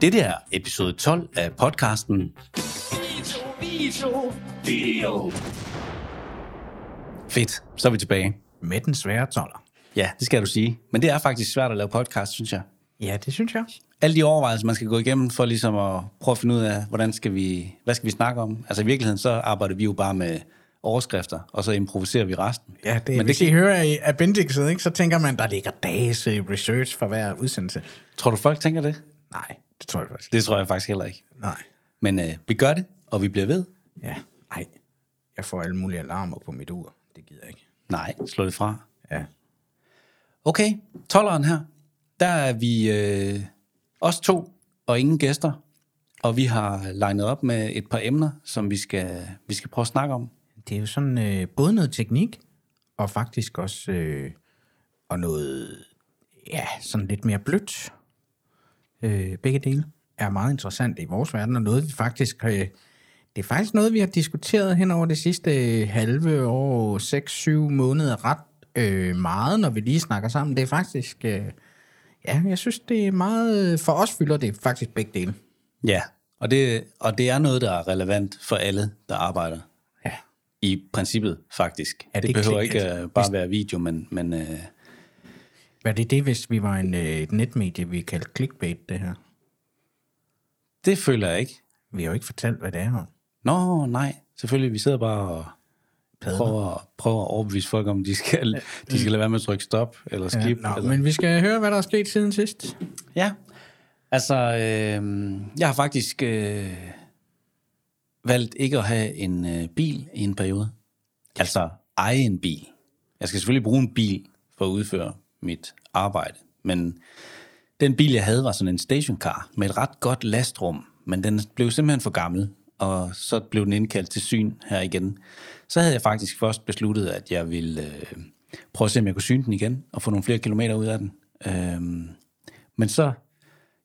Det er episode 12 af podcasten video, video. Fedt, så er vi tilbage. Med den svære toller. Ja, det skal du sige. Men det er faktisk svært at lave podcast, synes jeg. Ja, det synes jeg. Alle de overvejelser, man skal gå igennem for ligesom at prøve at finde ud af, hvordan skal vi, hvad skal vi snakke om? Altså i virkeligheden, så arbejder vi jo bare med overskrifter, og så improviserer vi resten. Ja, det, Men hvis det I hører i appendixet, ikke, så tænker man, der ligger dages research for hver udsendelse. Tror du, folk tænker det? Nej, det tror jeg faktisk Det tror jeg faktisk heller ikke. Nej. Men øh, vi gør det, og vi bliver ved. Ja, nej. Jeg får alle mulige alarmer på mit ur. Det gider jeg ikke. Nej, slå det fra. Ja. Okay, tolleren her. Der er vi øh, os to og ingen gæster. Og vi har legnet op med et par emner, som vi skal, vi skal prøve at snakke om. Det er jo sådan øh, både noget teknik, og faktisk også øh, og noget, ja, sådan lidt mere blødt. Øh, begge dele er meget interessant i vores verden, og noget vi faktisk, øh, det er faktisk noget, vi har diskuteret hen over det sidste øh, halve år, 6-7 måneder ret øh, meget, når vi lige snakker sammen. Det er faktisk, øh, ja, jeg synes, det er meget, for os fylder det faktisk begge dele. Ja, og det, og det er noget, der er relevant for alle, der arbejder. Ja. I princippet, faktisk. Er det, det behøver klik- ikke øh, bare være video, men, men øh, Hvad er det det, hvis vi var en, øh, et netmedie, vi kaldte clickbait, det her? det føler jeg ikke. Vi har jo ikke fortalt, hvad det er. Nå, nej, selvfølgelig. Vi sidder bare og Padler. prøver, prøver at overbevise folk om, de skal, de skal lade være med at trykke stop eller skip. Ja, nå, eller. men vi skal høre, hvad der er sket siden sidst. Ja, altså, øh, jeg har faktisk øh, valgt ikke at have en øh, bil i en periode. Altså, eje en bil. Jeg skal selvfølgelig bruge en bil for at udføre mit arbejde, men den bil, jeg havde, var sådan en stationcar med et ret godt lastrum, men den blev simpelthen for gammel, og så blev den indkaldt til syn her igen. Så havde jeg faktisk først besluttet, at jeg ville øh, prøve at se, om jeg kunne syne den igen, og få nogle flere kilometer ud af den. Øh, men så,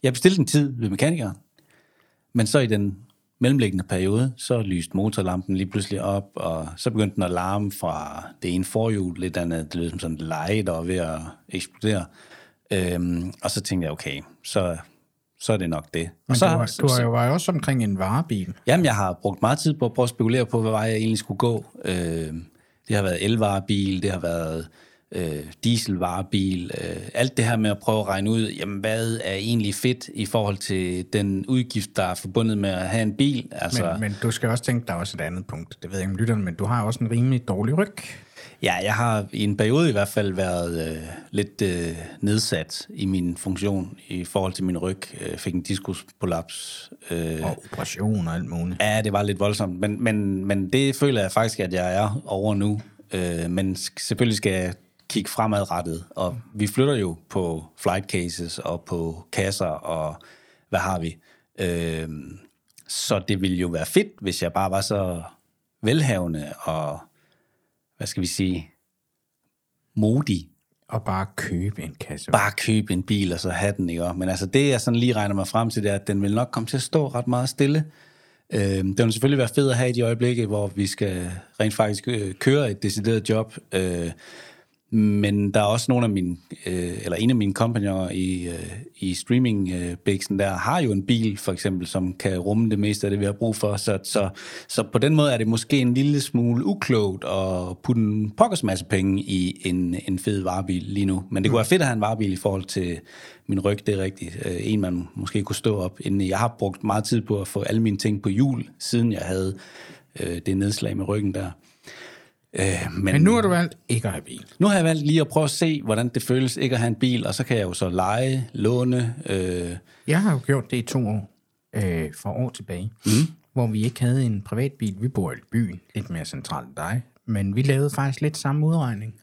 jeg bestilte en tid ved mekanikeren, men så i den mellemliggende periode, så lyste motorlampen lige pludselig op, og så begyndte den at larme fra det ene forhjul, lidt andet, det lød som sådan et leje, der var ved at eksplodere. Øhm, og så tænkte jeg, okay, så, så er det nok det. Men og så, du, var, du var jo var også omkring en varebil. Jamen, jeg har brugt meget tid på at prøve at spekulere på, hvad vej jeg egentlig skulle gå. Øh, det har været elvarebil, det har været øh, dieselvarebil. Øh, alt det her med at prøve at regne ud, jamen, hvad er egentlig fedt i forhold til den udgift, der er forbundet med at have en bil. Altså, Men, men du skal også tænke, der er også et andet punkt. Det ved jeg ikke om lytterne, men du har også en rimelig dårlig ryg. Ja, jeg har i en periode i hvert fald været øh, lidt øh, nedsat i min funktion i forhold til min ryg. Jeg fik en diskusprolaps. Øh, Og operation og alt muligt. Ja, det var lidt voldsomt, men, men, men det føler jeg faktisk, at jeg er over nu. Øh, men selvfølgelig skal kigge fremadrettet, og vi flytter jo på flight cases og på kasser, og hvad har vi? Øh, så det ville jo være fedt, hvis jeg bare var så velhavende og, hvad skal vi sige, modig, Og bare købe en kasse. bare købe en bil og så have den, ikke? Men altså det, jeg sådan lige regner mig frem til, det er, at den vil nok komme til at stå ret meget stille. Øh, det vil selvfølgelig være fedt at have i de øjeblikke, hvor vi skal rent faktisk øh, køre et decideret job. Øh, men der er også nogle af mine, øh, eller en af mine kompagnoner i, øh, i streaming øh, der har jo en bil, for eksempel, som kan rumme det meste af det, vi har brug for. Så, så, så på den måde er det måske en lille smule uklogt at putte en pokkers masse penge i en, en fed varebil lige nu. Men det kunne være fedt at have en varebil i forhold til min ryg, det er rigtigt. Øh, en, man måske kunne stå op inden. Jeg har brugt meget tid på at få alle mine ting på hjul, siden jeg havde øh, det nedslag med ryggen der. Øh, Men nu har du valgt ikke at have bil. nu har jeg valgt lige at prøve at se, hvordan det føles ikke at have en bil, og så kan jeg jo så lege, låne. Øh, Jeg har jo gjort det i to år, øh, for år tilbage, mm. hvor vi ikke havde en privatbil. Vi bor i byen, lidt mere centralt end dig, men vi lavede faktisk lidt samme udregning.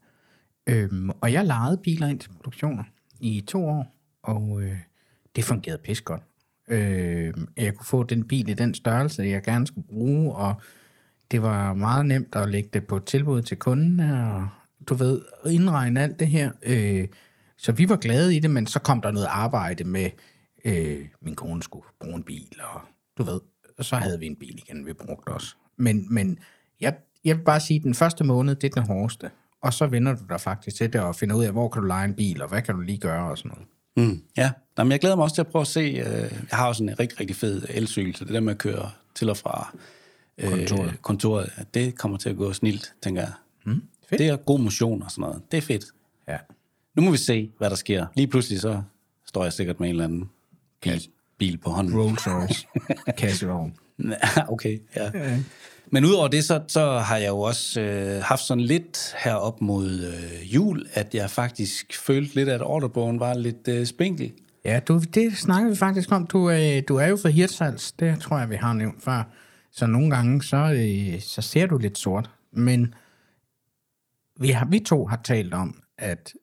Øhm, og jeg lejede biler ind til produktioner i to år, og øh, det fungerede pis godt. Øh, jeg kunne få den bil i den størrelse, jeg gerne skulle bruge, og det var meget nemt at lægge det på et tilbud til kunden, og du ved, indregne alt det her. Øh, så vi var glade i det, men så kom der noget arbejde med, øh, min kone skulle bruge en bil, og du ved, og så havde vi en bil igen, vi brugte også. Men, men jeg, jeg vil bare sige, at den første måned, det er den hårdeste. Og så vender du dig faktisk til det og finder ud af, hvor kan du lege en bil, og hvad kan du lige gøre og sådan noget. Mm, ja, Jamen, jeg glæder mig også til at prøve at se. Øh, jeg har også en rigtig, rigtig fed elcykel, så det der med at køre til og fra øh, Kontoret. kontoret, ja, det kommer til at gå snilt, tænker jeg. Mm, fedt. Det er god motion og sådan noget. Det er fedt. Ja. Nu må vi se, hvad der sker. Lige pludselig så står jeg sikkert med en eller anden bil, bil på hånden. Rolls Royce. Kassevogn. okay, ja. Men udover det, så, så har jeg jo også øh, haft sådan lidt her op mod øh, jul, at jeg faktisk følte lidt, at ordrebogen var lidt øh, spinkel. Ja, du, det snakker vi faktisk om. Du, øh, du er jo fra Hirtshals, det tror jeg, vi har nævnt før. Så nogle gange, så, øh, så ser du lidt sort. Men vi, har, vi to har talt om, at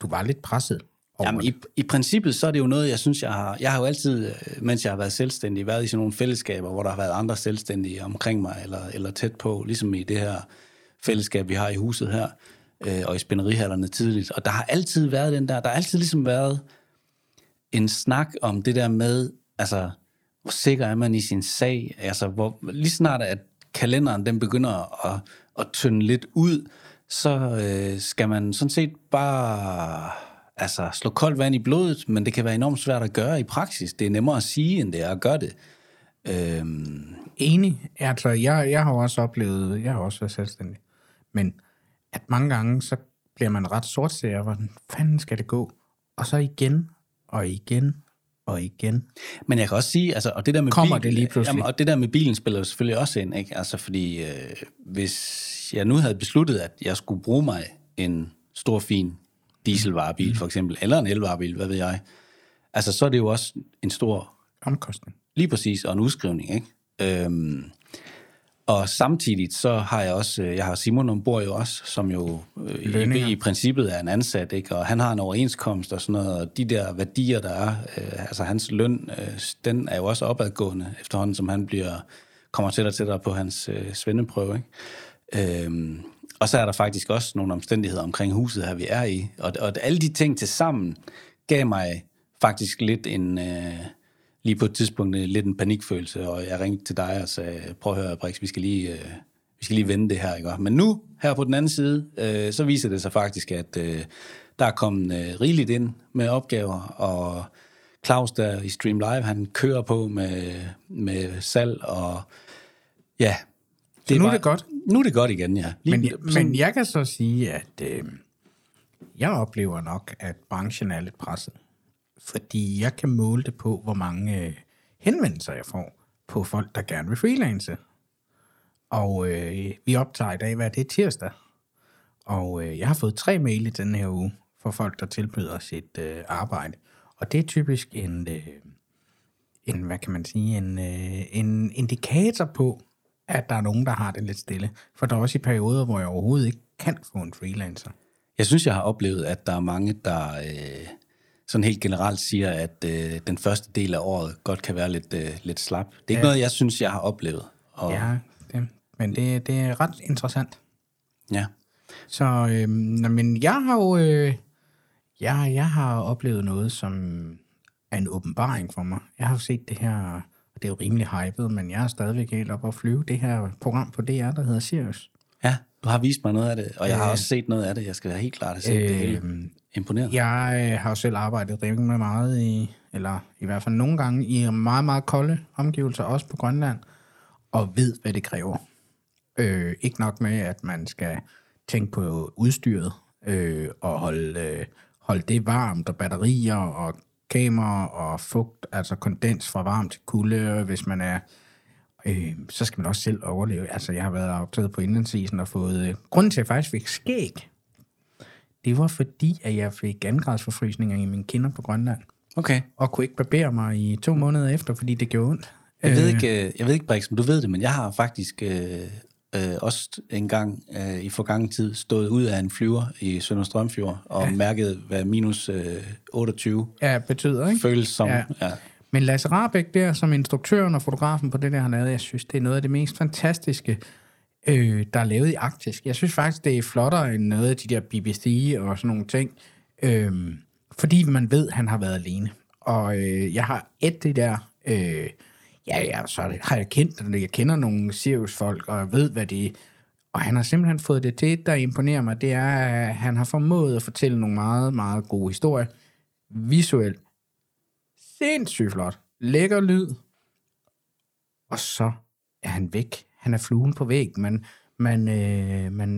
du var lidt presset over Jamen, i, i princippet, så er det jo noget, jeg synes, jeg har... Jeg har jo altid, øh, mens jeg har været selvstændig, været i sådan nogle fællesskaber, hvor der har været andre selvstændige omkring mig, eller, eller tæt på, ligesom i det her fællesskab, vi har i huset her, øh, og i spænderihallerne tidligt. Og der har altid været den der... Der har altid ligesom været en snak om det der med, altså, hvor sikker er man i sin sag? Altså, hvor, lige snart at kalenderen den begynder at, at tynde lidt ud, så øh, skal man sådan set bare altså, slå koldt vand i blodet, men det kan være enormt svært at gøre i praksis. Det er nemmere at sige, end det er at gøre det. Øhm, Enig. Altså, jeg, jeg har også oplevet, jeg har også været selvstændig, men at mange gange, så bliver man ret sortseer, hvordan fanden skal det gå? Og så igen, og igen, og igen. Men jeg kan også sige, altså, og det der med Kommer bil, det lige pludselig? Jamen, og det der med bilen spiller jo selvfølgelig også ind, ikke? Altså, fordi øh, hvis jeg nu havde besluttet, at jeg skulle bruge mig en stor, fin dieselvarebil, for eksempel, eller en elvarebil, hvad ved jeg, altså, så er det jo også en stor Omkostning. Lige præcis, og en udskrivning, ikke? Øhm, og samtidig så har jeg også, øh, jeg har Simon ombord jo også, som jo øh, i princippet er en ansat, ikke? Og han har en overenskomst og sådan noget, og de der værdier, der er, øh, altså hans løn, øh, den er jo også opadgående efterhånden, som han bliver, kommer tættere og tættere på hans øh, svendeprøve, ikke? Øhm, og så er der faktisk også nogle omstændigheder omkring huset her, vi er i. Og, og alle de ting til sammen gav mig faktisk lidt en... Øh, lige på et tidspunkt øh, lidt en panikfølelse, og jeg ringte til dig og sagde, prøv at høre, Brix, vi skal lige, øh, vi skal lige vende det her. Ikke? Men nu, her på den anden side, øh, så viser det sig faktisk, at øh, der er kommet øh, rigeligt ind med opgaver, og Claus der i Stream Live, han kører på med, med salg, og ja. Så nu er var- det godt? Nu er det godt igen, ja. Lige, Men, sådan- men jeg kan så sige, at øh, jeg oplever nok, at branchen er lidt presset. Fordi jeg kan måle det på, hvor mange øh, henvendelser jeg får på folk, der gerne vil freelance. Og øh, vi optager i dag, hvad er tirsdag. Og øh, jeg har fået tre mail i den her uge for folk, der tilbyder sit øh, arbejde. Og det er typisk en, øh, en, hvad kan man sige, en, øh, en indikator på, at der er nogen, der har det lidt stille. For der er også i perioder, hvor jeg overhovedet ikke kan få en freelancer. Jeg synes, jeg har oplevet, at der er mange, der øh, sådan helt generelt siger, at øh, den første del af året godt kan være lidt, øh, lidt slap. Det er ikke Ja. noget, jeg synes, jeg har oplevet. Og, Ja, det, men det, det er ret interessant. ja. Så, øh, men jeg har jo, øh, jeg, jeg har oplevet noget, som er en åbenbaring for mig. Jeg har jo set det her, og det er jo rimelig hypet, men jeg er stadigvæk helt op at flyve, det her program på DR, der hedder Sirius. ja, du har vist mig noget af det, og jeg har Øh, også set noget af det. Jeg skal være helt klart have set det hele. Imponeret. Jeg øh, har jo selv arbejdet rimelig meget i, eller i hvert fald nogle gange, i meget, meget kolde omgivelser, også på Grønland, og ved, hvad det kræver. Øh, ikke nok med, at man skal tænke på udstyret, øh, og holde, øh, holde det varmt, og batterier, og kamera, og fugt, altså kondens fra varm til kulde, hvis man er øh, så skal man også selv overleve. Altså, jeg har været optaget på indlandsisen og fået... Øh, grunden til, at jeg faktisk fik skæg, det var fordi, at jeg fik andengradsforfrysninger i mine kinder på Grønland, Okay. og kunne ikke barbere mig i to måneder efter, fordi det gjorde ondt. Jeg ved ikke, øh, jeg ved ikke Brix, om du ved det, men jeg har faktisk øh, øh, også en gang øh, i forgangen tid stået ud af en flyver i Sønder Strømfjord og ja. mærket, hvad minus øh, 28 Ja, betyder, ikke? føles som. Ja. Ja. Men Lasse Rabeck der, som instruktøren og fotografen på det der, han lavede, jeg synes, det er noget af det mest fantastiske, øh, der er lavet i Arktisk. Jeg synes faktisk, det er flottere end noget af de der BBC og sådan nogle ting, øh, fordi man ved, at han har været alene. Og øh, jeg har et det der, øh, ja, ja, så har jeg kendt det, jeg kender nogle Sirius-folk, og jeg ved, hvad det er. og han har simpelthen fået det til, der imponerer mig, det er, at han har formået at fortælle nogle meget, meget gode historier, visuelt sindssygt flot. Lækker lyd. Og så er han væk. Han er fluen på væg. Man, man, øh, man,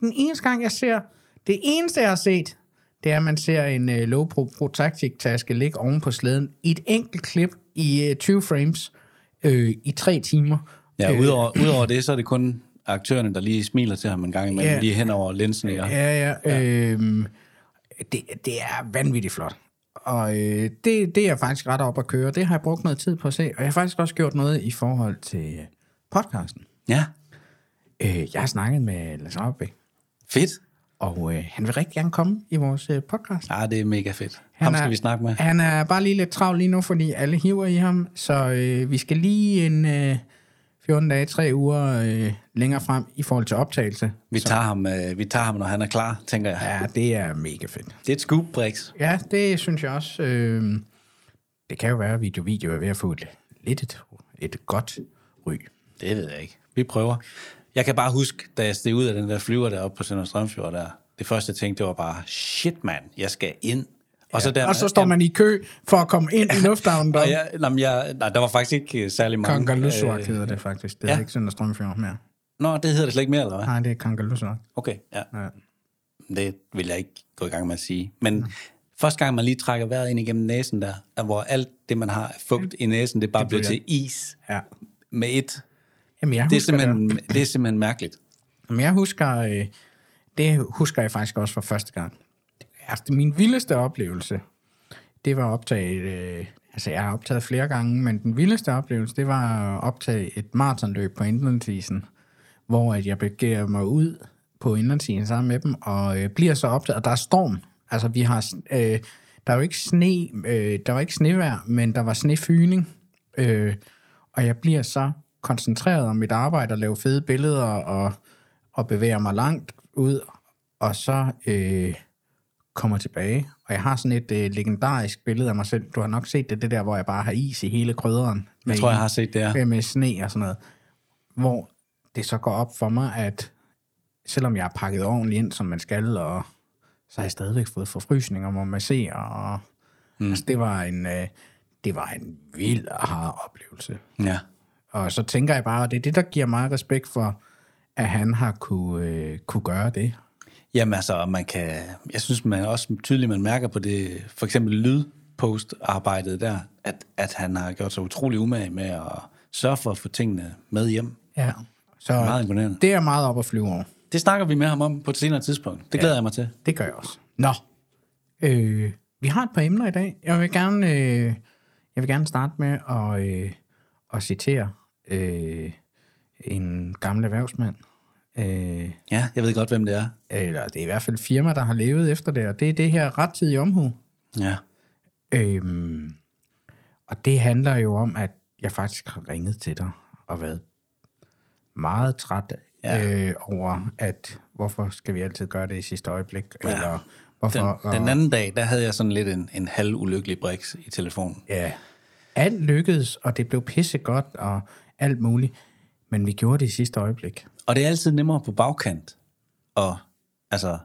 den eneste gang, jeg ser... Det eneste, jeg har set, det er, at man ser en øh, low pro protactic taske ligge oven på slæden i et enkelt klip i øh, 20 frames øh, i tre timer. Ja, udover, udover det, så er det kun aktørerne, der lige smiler til ham en gang imellem, Ja. lige hen over linsen. Ja. Ja, ja. Øhm, det, det er vanvittigt flot. Og øh, det, det er jeg faktisk ret op at køre. Det har jeg brugt noget tid på at se. Og jeg har faktisk også gjort noget i forhold til øh, podcasten. ja, Øh, jeg har snakket med Lars Rabeck, fedt. og øh, han vil rigtig gerne komme i vores øh, podcast. Ja, det er mega fedt. Ham skal er, vi snakke med. Han er bare lige lidt travl lige nu, fordi alle hiver i ham. Så øh, vi skal lige en øh, 14 dage, 3 uger øh, længere frem i forhold til optagelse. Vi tager, ham, øh, vi tager ham, når han er klar, tænker jeg. Ja, det er mega fedt. Det er et scoop, Brix. Ja, det synes jeg også. Øh, det kan jo være, at video, video er ved at få et, lidt et, et godt ry. Det ved jeg ikke. Vi prøver. Jeg kan bare huske, da jeg steg ud af den der flyver deroppe på Sønder Strømfjord der, det første jeg tænkte, det var bare, shit mand, jeg skal ind. Og så, der, Og så står man i kø for at komme ind i lufthavnen. Og Der. jeg, nej, jeg, nej, der var faktisk ikke øh, særlig mange. Kangalussuaq Øh, hedder det faktisk. Det er ja. ja. ikke Sønder Strømfjord mere. Nå, det hedder det slet ikke mere, eller hvad? Nej, det er Kangalussuaq. Okay, ja. Ja. Det vil jeg ikke gå i gang med at sige. Men mm. første gang, man lige trækker vejret ind igennem næsen der, er, hvor alt det, man har fugt i næsen, det bare bliver bliver- til is ja. med et. Jamen, jeg Det er simpelthen, det er simpelthen mærkeligt. Men jeg husker, øh, det husker jeg faktisk også fra første gang. Altså, min vildeste oplevelse, det var optaget, øh, altså jeg har optaget flere gange, men den vildeste oplevelse, det var at optage et maratonløb på indlandsisen, hvor at jeg begiver mig ud på indlandsisen sammen med dem, og øh, bliver så optaget, og der er storm. Altså vi har, øh, der er jo ikke sne, øh, der var ikke snevejr, men der var snefyning, øh, og jeg bliver så koncentreret om mit arbejde og lave fede billeder og, og bevæger mig langt ud, og så øh, kommer tilbage. Og jeg har sådan et øh, legendarisk billede af mig selv. Du har nok set det, det der, hvor jeg bare har is i hele krydderen. Jeg tror, jeg har set det her. Med, med sne og sådan noget. Hvor det så går op for mig, at selvom jeg har pakket ordentligt ind, som man skal, og så har jeg stadigvæk fået forfrysninger, må man se. Og, mm. altså, det var en, øh, det var en vild aha-oplevelse. Ja. Og så tænker jeg bare, og det er det, der giver mig respekt for, at han har kunne, øh, kunne gøre det. Jamen altså, man kan, jeg synes man også tydeligt, man mærker på det, for eksempel lydpost-arbejdet der, at, at han har gjort sig utrolig umage med at sørge for at få tingene med hjem. Ja. Så Meget imponerende. det er meget op at flyve over. Det snakker vi med ham om på et senere tidspunkt. Det glæder ja. jeg mig til. Det gør jeg også. Nå. Øh, vi har et par emner i dag. Jeg vil gerne, øh, jeg vil gerne starte med at, øh, at citere øh, en gammel erhvervsmand. Øh, Ja, jeg ved godt, hvem det er. eller det er i hvert fald firma, der har levet efter det, og det er det her rettidige omhu. Ja. Øhm, og det handler jo om, at jeg faktisk har ringet til dig og været meget træt Ja. øh, over, at hvorfor skal vi altid gøre det i sidste øjeblik? Ja. Eller hvorfor... Den, den anden dag, der havde jeg sådan lidt en, en halv ulykkelig briks i telefonen. Ja, alt lykkedes, og det blev pissegodt og alt muligt. Men vi gjorde det i sidste øjeblik. Og det er altid nemmere på bagkant at altså,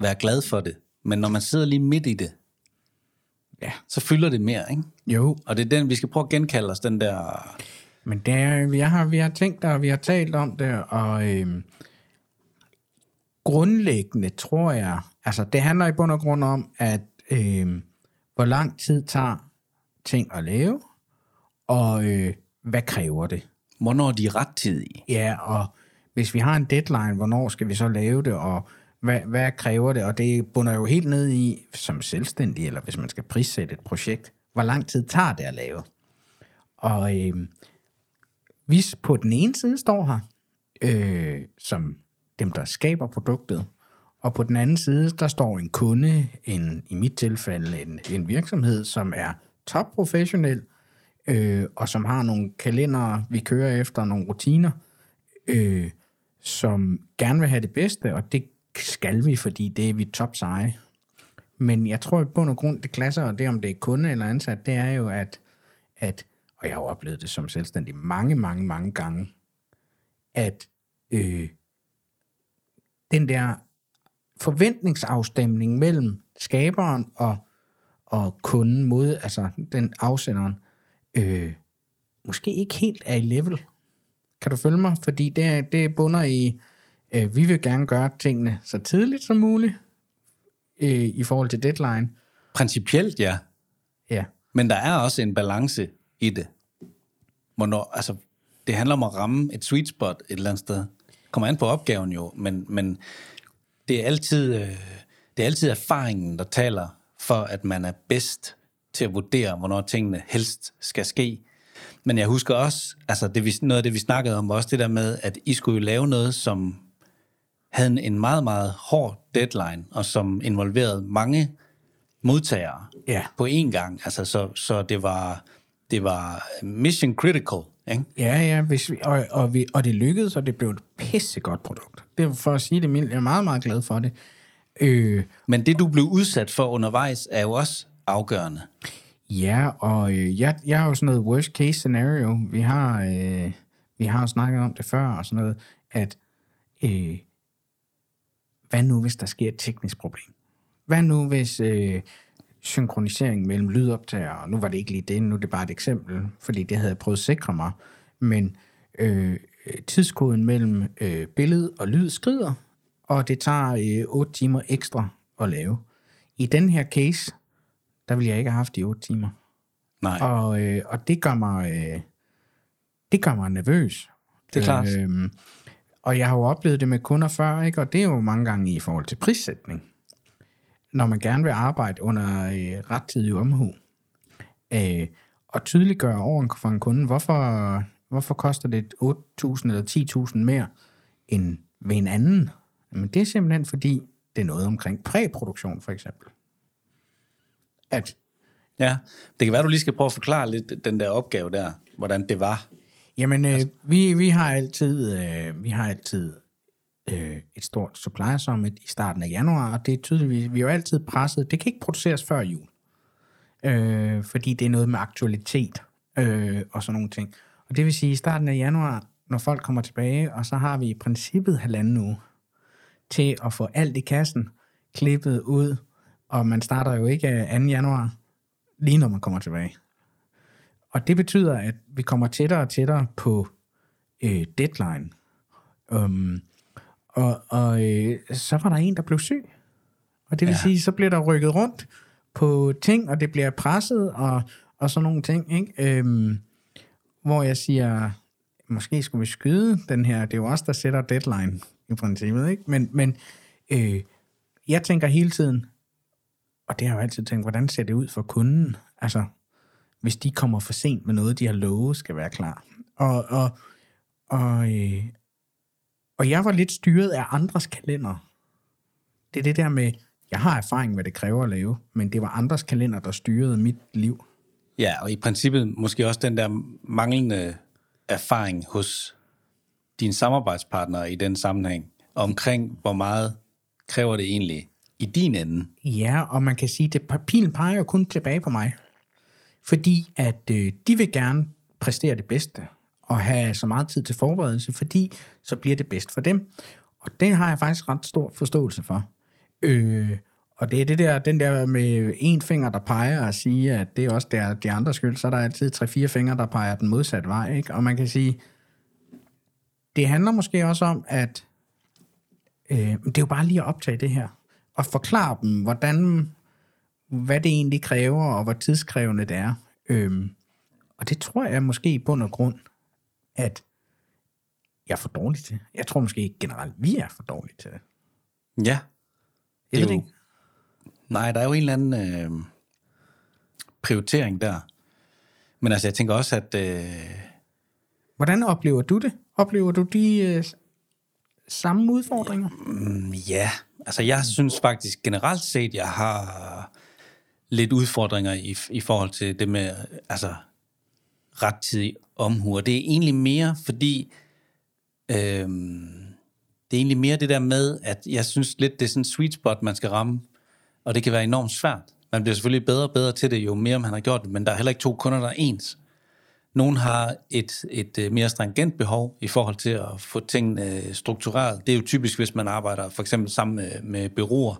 være glad for det. Men når man sidder lige midt i det, Ja. så fylder det mere, ikke? Jo, Og det er den, vi skal prøve at genkalde os, den der... Men det er, vi, har, vi har tænkt og vi har talt om det, og øhm, grundlæggende tror jeg, altså det handler i bund og grund om, at øhm, hvor lang tid tager ting at lave, og øh, hvad kræver det? Hvornår er de rettidige? Ja, og hvis vi har en deadline, hvornår skal vi så lave det, og hvad, hvad kræver det? Og det bunder jo helt ned i, som selvstændig, eller hvis man skal prissætte et projekt, hvor lang tid tager det at lave? Og øh, vi på den ene side står her, øh, som dem, der skaber produktet, og på den anden side, der står en kunde, en, i mit tilfælde en, en virksomhed, som er topprofessionel, øh, og som har nogle kalendere, vi kører efter, nogle rutiner, øh, som gerne vil have det bedste, og det skal vi, fordi det er vi top seje. Men jeg tror at på og grund, det klasser, og det om det er kunde eller ansat, det er jo, at, at og jeg har jo oplevet det som selvstændig mange, mange, mange gange, at øh, den der forventningsafstemning mellem skaberen og, og kunden mod, altså den afsenderen, øh, måske ikke helt er i level. Kan du følge mig? Fordi det, er- det bunder i, øh, vi vil gerne gøre tingene så tidligt som muligt øh, i forhold til deadline. Principielt, ja. Ja, Men der er også en balance i det. Hvornår, altså, det handler om at ramme et sweet spot et eller andet sted. Kommer an på opgaven jo, men, men det, er altid, øh, det er altid erfaringen, der taler for, at man er bedst til at vurdere, hvornår tingene helst skal ske. Men jeg husker også, altså det, vi- noget af det, vi snakkede om, var også det der med, at I skulle jo lave noget, som havde en- en meget, meget hård deadline, og som involverede mange modtagere Ja. på én gang. Altså, så, så det, var, det var mission critical. Ikke? ja, ja hvis vi, og, og, vi, og det lykkedes, og det blev et pissegodt produkt. Det er for at sige det mildt. Jeg er meget, meget glad for det. Øh, Men det, du blev udsat for undervejs, er jo også afgørende. Ja, og øh, jeg, jeg har jo sådan noget worst case scenario. Vi har, øh, vi har jo snakket om det før og sådan noget, at øh, hvad nu, hvis der sker et teknisk problem? Hvad nu, hvis øh, synkronisering mellem lydoptager, og nu var det ikke lige det, nu er det bare et eksempel, fordi det havde jeg prøvet at sikre mig, men øh, tidskoden mellem øh, billede og lyd skrider, og det tager øh, 8 timer ekstra at lave. I den her case, der ville jeg ikke have haft de 8 timer. Nej. Og, øh, og det gør mig øh, det gør mig nervøs. Det er klart. Øhm, og jeg har jo oplevet det med kunder før, ikke? og det er jo mange gange i forhold til prissætning. Når man gerne vil arbejde under øh, rettidig omhu, øh, og tydeliggøre over for en kunde, hvorfor, hvorfor koster det 8.000 eller 10.000 mere end ved en anden? Men det er simpelthen fordi, det er noget omkring præproduktion for eksempel. At Ja, det kan være, du lige skal prøve at forklare lidt den der opgave der, hvordan det var. Jamen, øh, vi, vi har altid, øh, vi har altid øh, et stort supplier summit i starten af januar, og det er tydeligvis, vi er jo altid presset. Det kan ikke produceres før jul, øh, fordi det er noget med aktualitet øh, og sådan nogle ting. Og det vil sige, i starten af januar, når folk kommer tilbage, og så har vi i princippet halvanden uge til at få alt i kassen klippet ud, og man starter jo ikke øh, 2. januar, lige når man kommer tilbage. Og det betyder, at vi kommer tættere og tættere på øh, deadline. Um, og og øh, så var der en, der blev syg. Og det vil. Ja. sige, så bliver der rykket rundt på ting, og det bliver presset og, og sådan nogle ting. Ikke? Øhm, hvor jeg siger, måske skulle vi skyde den her. Det er jo os, der sætter deadline i princippet. Ikke? Men, men øh, jeg tænker hele tiden, og det har jeg jo altid tænkt, hvordan ser det ud for kunden? Altså, hvis de kommer for sent med noget, de har lovet, skal være klar. Og, og, og, øh, og jeg var lidt styret af andres kalender. Det er det der med, jeg har erfaring med, hvad det kræver at lave, men det var andres kalender, der styrede mit liv. Ja, og i princippet måske også den der manglende erfaring hos dine samarbejdspartnere i den sammenhæng, omkring hvor meget kræver det egentlig i din ende. Ja, og man kan sige, at pilen peger jo kun tilbage på mig. Fordi at øh, de vil gerne præstere det bedste, og have så meget tid til forberedelse, fordi så bliver det bedst for dem. Og det har jeg faktisk ret stor forståelse for. Øh, og det er det der, den der med en finger, der peger og siger, at det er også der, de andre skyld, så er der altid tre-fire fingre, der peger den modsatte vej. Ikke? Og man kan sige, det handler måske også om, at øh, det er jo bare lige at optage det her, og forklare dem, hvordan, hvad det egentlig kræver, og hvor tidskrævende det er. Øhm, og det tror jeg måske i bund og grund, at jeg er for dårlig til. Jeg tror måske generelt, vi er for dårlige til det. Ja. Jeg Det ved er jo-. Nej, der er jo en eller anden øh, prioritering der. Men altså, jeg tænker også, at... Øh, Hvordan oplever du det? Oplever du de øh, samme udfordringer? Ja, altså jeg synes faktisk generelt set, jeg har lidt udfordringer i, i forhold til det med altså rettidig omhu. Og det er egentlig mere, fordi øhm, det er egentlig mere det der med, at jeg synes lidt, det er sådan en sweet spot, man skal ramme. Og det kan være enormt svært. Man bliver selvfølgelig bedre og bedre til det, jo mere man har gjort det, men der er heller ikke to kunder, der er ens. Nogle har et, et øh, mere stringent behov i forhold til at få tingene øh, struktureret. Det er jo typisk, hvis man arbejder for eksempel sammen med, med byråer,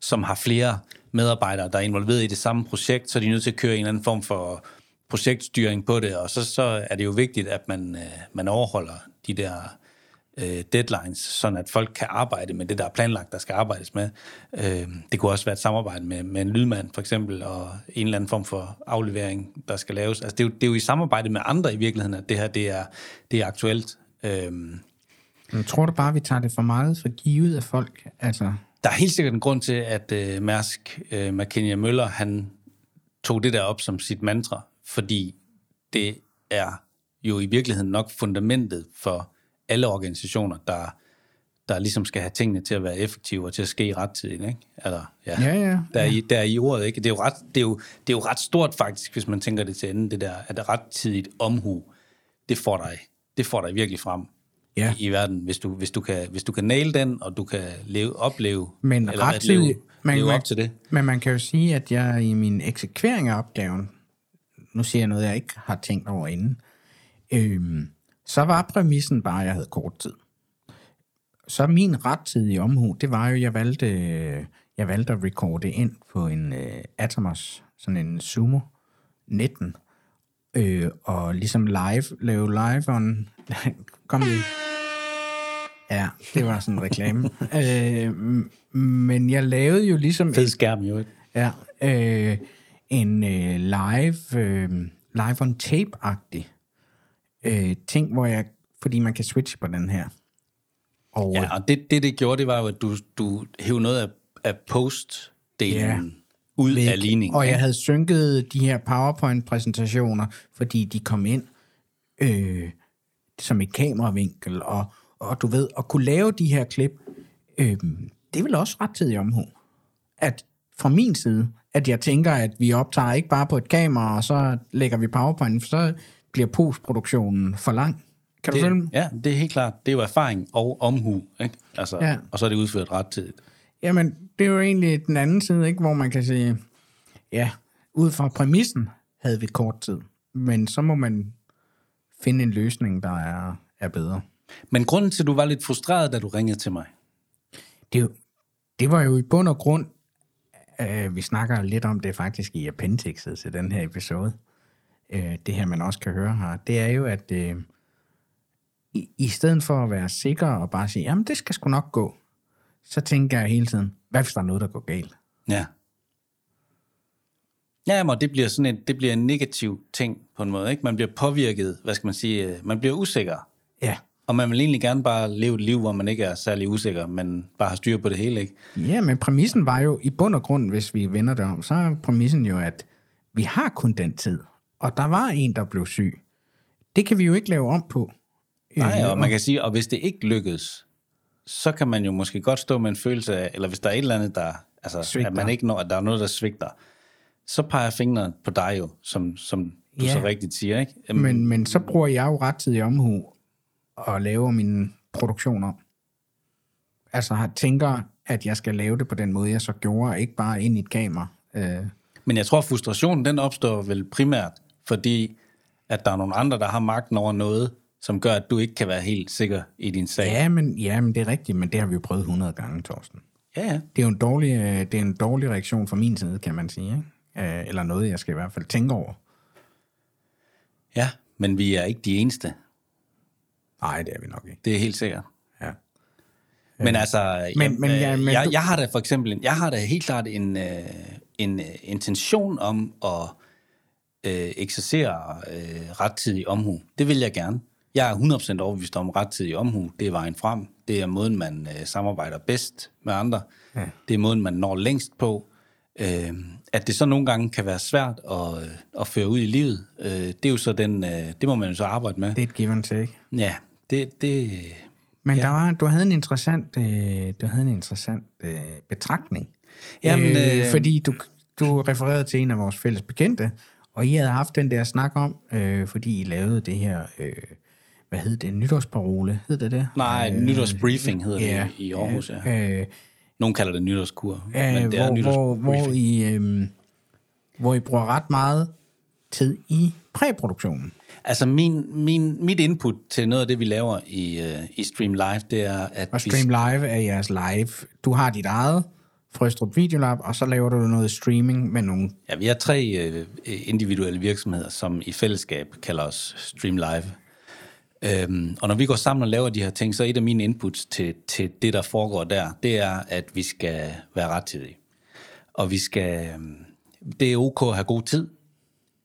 som har flere medarbejdere, der er involveret i det samme projekt, så er de nødt til at køre en eller anden form for projektstyring på det, og så, så er det jo vigtigt, at man, øh, man overholder de der øh, deadlines, sådan at folk kan arbejde med det, der er planlagt, der skal arbejdes med. Øh, det kunne også være et samarbejde med, med en lydmand, for eksempel, og en eller anden form for aflevering, der skal laves. Altså, det, er jo, det er jo i samarbejde med andre i virkeligheden, at det her det er, det er aktuelt. Øh, Men tror du bare, vi tager det for meget for givet af folk? Altså, der er helt sikkert en grund til, at øh, Mærsk øh, McKinney Møller, han tog det der op som sit mantra, fordi det er jo i virkeligheden nok fundamentet for alle organisationer, der, der ligesom skal have tingene til at være effektive og til at ske rettidigt. Ikke? Eller, ja, Ja, ja, Der, er ja. i, der er i ordet. Ikke? Det, er jo ret, det, er jo, det er jo ret stort faktisk, hvis man tænker det til ende, det der, at rettidigt omhu, det får dig, det får dig virkelig frem Ja. i, i verden, hvis du, hvis, du kan, hvis du kan nail den, og du kan leve, opleve, Men eller rettidigt- leve, man- leve man- op til det. Men man kan jo sige, at jeg i min eksekvering af opgaven, nu siger jeg noget, jeg ikke har tænkt over inden, øhm, så var præmissen bare, at jeg havde kort tid. Så min rettidige omhu, det var jo, jeg valgte, jeg valgte at recorde ind på en øh, Atomos, sådan en Sumo 19, øh, og ligesom live, lave live on... Kom lige. Ja, det var sådan en reklame. øh, men jeg lavede jo ligesom... Fed skærm jo. Ja, øh, en øh, live, øh, live on tape-agtig øh, ting, hvor jeg, fordi man kan switche på den her. Og ja. Og det, det, det gjorde, det var jo, at du, du hævde noget af, af post-delen Ja. ud væk. af ligningen. Og jeg havde synket de her PowerPoint-præsentationer, fordi de kom ind øh, som et kameravinkel, og, og du ved, at kunne lave de her klip, øh, det er vel også rettidig omhu. At fra min side, at jeg tænker, at vi optager ikke bare på et kamera, og så lægger vi PowerPoint, for så bliver postproduktionen for lang. Kan du følge mig? det, ja, det er helt klart. Det er jo erfaring og omhu. Ikke? Altså, Ja. Og så er det udført ret tidigt. Jamen, det er jo egentlig den anden side, ikke, hvor man kan sige, ja, ud fra præmissen havde vi kort tid, men så må man finde en løsning, der er, er bedre. Men grunden til, at du var lidt frustreret, da du ringede til mig, Det, det var jo i bund og grund, øh, vi snakker lidt om det faktisk i appendixet til den her episode, øh, det her man også kan høre her, det er jo, at øh, i, i stedet for at være sikker og bare sige, jamen det skal sgu nok gå, så tænker jeg hele tiden, hvad hvis der er noget, der går galt? Ja. Ja, men det bliver sådan en, det bliver en negativ ting på en måde. Ikke? Man bliver påvirket, hvad skal man sige, øh, man bliver usikker. Ja, Og man vil egentlig gerne bare leve et liv, hvor man ikke er særlig usikker, men bare har styr på det hele, ikke? Ja, men præmissen var jo i bund og grund, hvis vi vender det om, så er præmissen jo, at vi har kun den tid. Og der var en, der blev syg. Det kan vi jo ikke lave om på. Nej, Øh, og man kan sige, og hvis det ikke lykkes, så kan man jo måske godt stå med en følelse af, eller hvis der er et eller andet, der, altså, Svigter. at man ikke når, at der er noget, der svigter, så peger fingeren på dig jo, som, som du Ja. så rigtigt siger, ikke? Øhm, Men, men så bruger jeg jo rettidig omhu og laver min produktion om. Altså har tænker, at jeg skal lave det på den måde, jeg så gjorde, ikke bare ind i et kamera. Øh, Men jeg tror, at frustrationen den opstår vel primært, fordi at der er nogle andre, der har magten over noget, som gør, at du ikke kan være helt sikker i din sag. ja, men, ja, men det er rigtigt, men det har vi jo prøvet 100 gange, Torsten. ja. ja. Det er jo en dårlig, øh, det er en dårlig reaktion fra min side, kan man sige. Ikke? Øh, Eller noget, jeg skal i hvert fald tænke over. Ja, men vi er ikke de eneste. Nej, det er vi nok ikke. Det er helt sikkert. Ja. Men altså, Men- jeg, men øh, ja, men jeg, du- jeg har da for eksempel, jeg har da helt klart en, øh, en øh, intention om at øh, eksercere øh, rettidig omhu. Det vil jeg gerne. Jeg er 100% overbevist om rettidig omhu. Det er vejen frem. Det er måden, man øh, samarbejder bedst med andre. Ja. Det er måden, man når længst på. Øh, at det så nogle gange kan være svært at, øh, at føre ud i livet, øh, det er jo så den, øh, det må man jo så arbejde med. Det er et give and take. Ja, det, det, Men ja. der var, du havde en interessant, øh, du havde en interessant øh, betragtning. Jamen, øh, øh, fordi du, du refererede til en af vores fælles bekendte, og I havde haft den der snak om, øh, fordi I lavede det her, øh, hvad hed det, nytårsparole, hed det det? Nej, øh, nytårsbriefing hedder Ja, det i Aarhus, ja. Øh, Nogle kalder det nytårskur, øh, men det er hvor, hvor, hvor, nytårsbriefing. I, øh, hvor I bruger ret meget tid i præproduktionen. Altså min, min, mit input til noget af det, vi laver i, uh, i Stream Live, det er, at Og vi, Stream Live er jeres live. Du har dit eget Frøstrup Videolab, og så laver du noget streaming med nogen. Ja, vi har tre øh, individuelle virksomheder, som i fællesskab kalder os Stream Live. Øhm, og når vi går sammen og laver de her ting, så er et af mine inputs til, til det, der foregår der, det er, at vi skal være rettidige. Og vi skal... Øhm, det er ok at have god tid.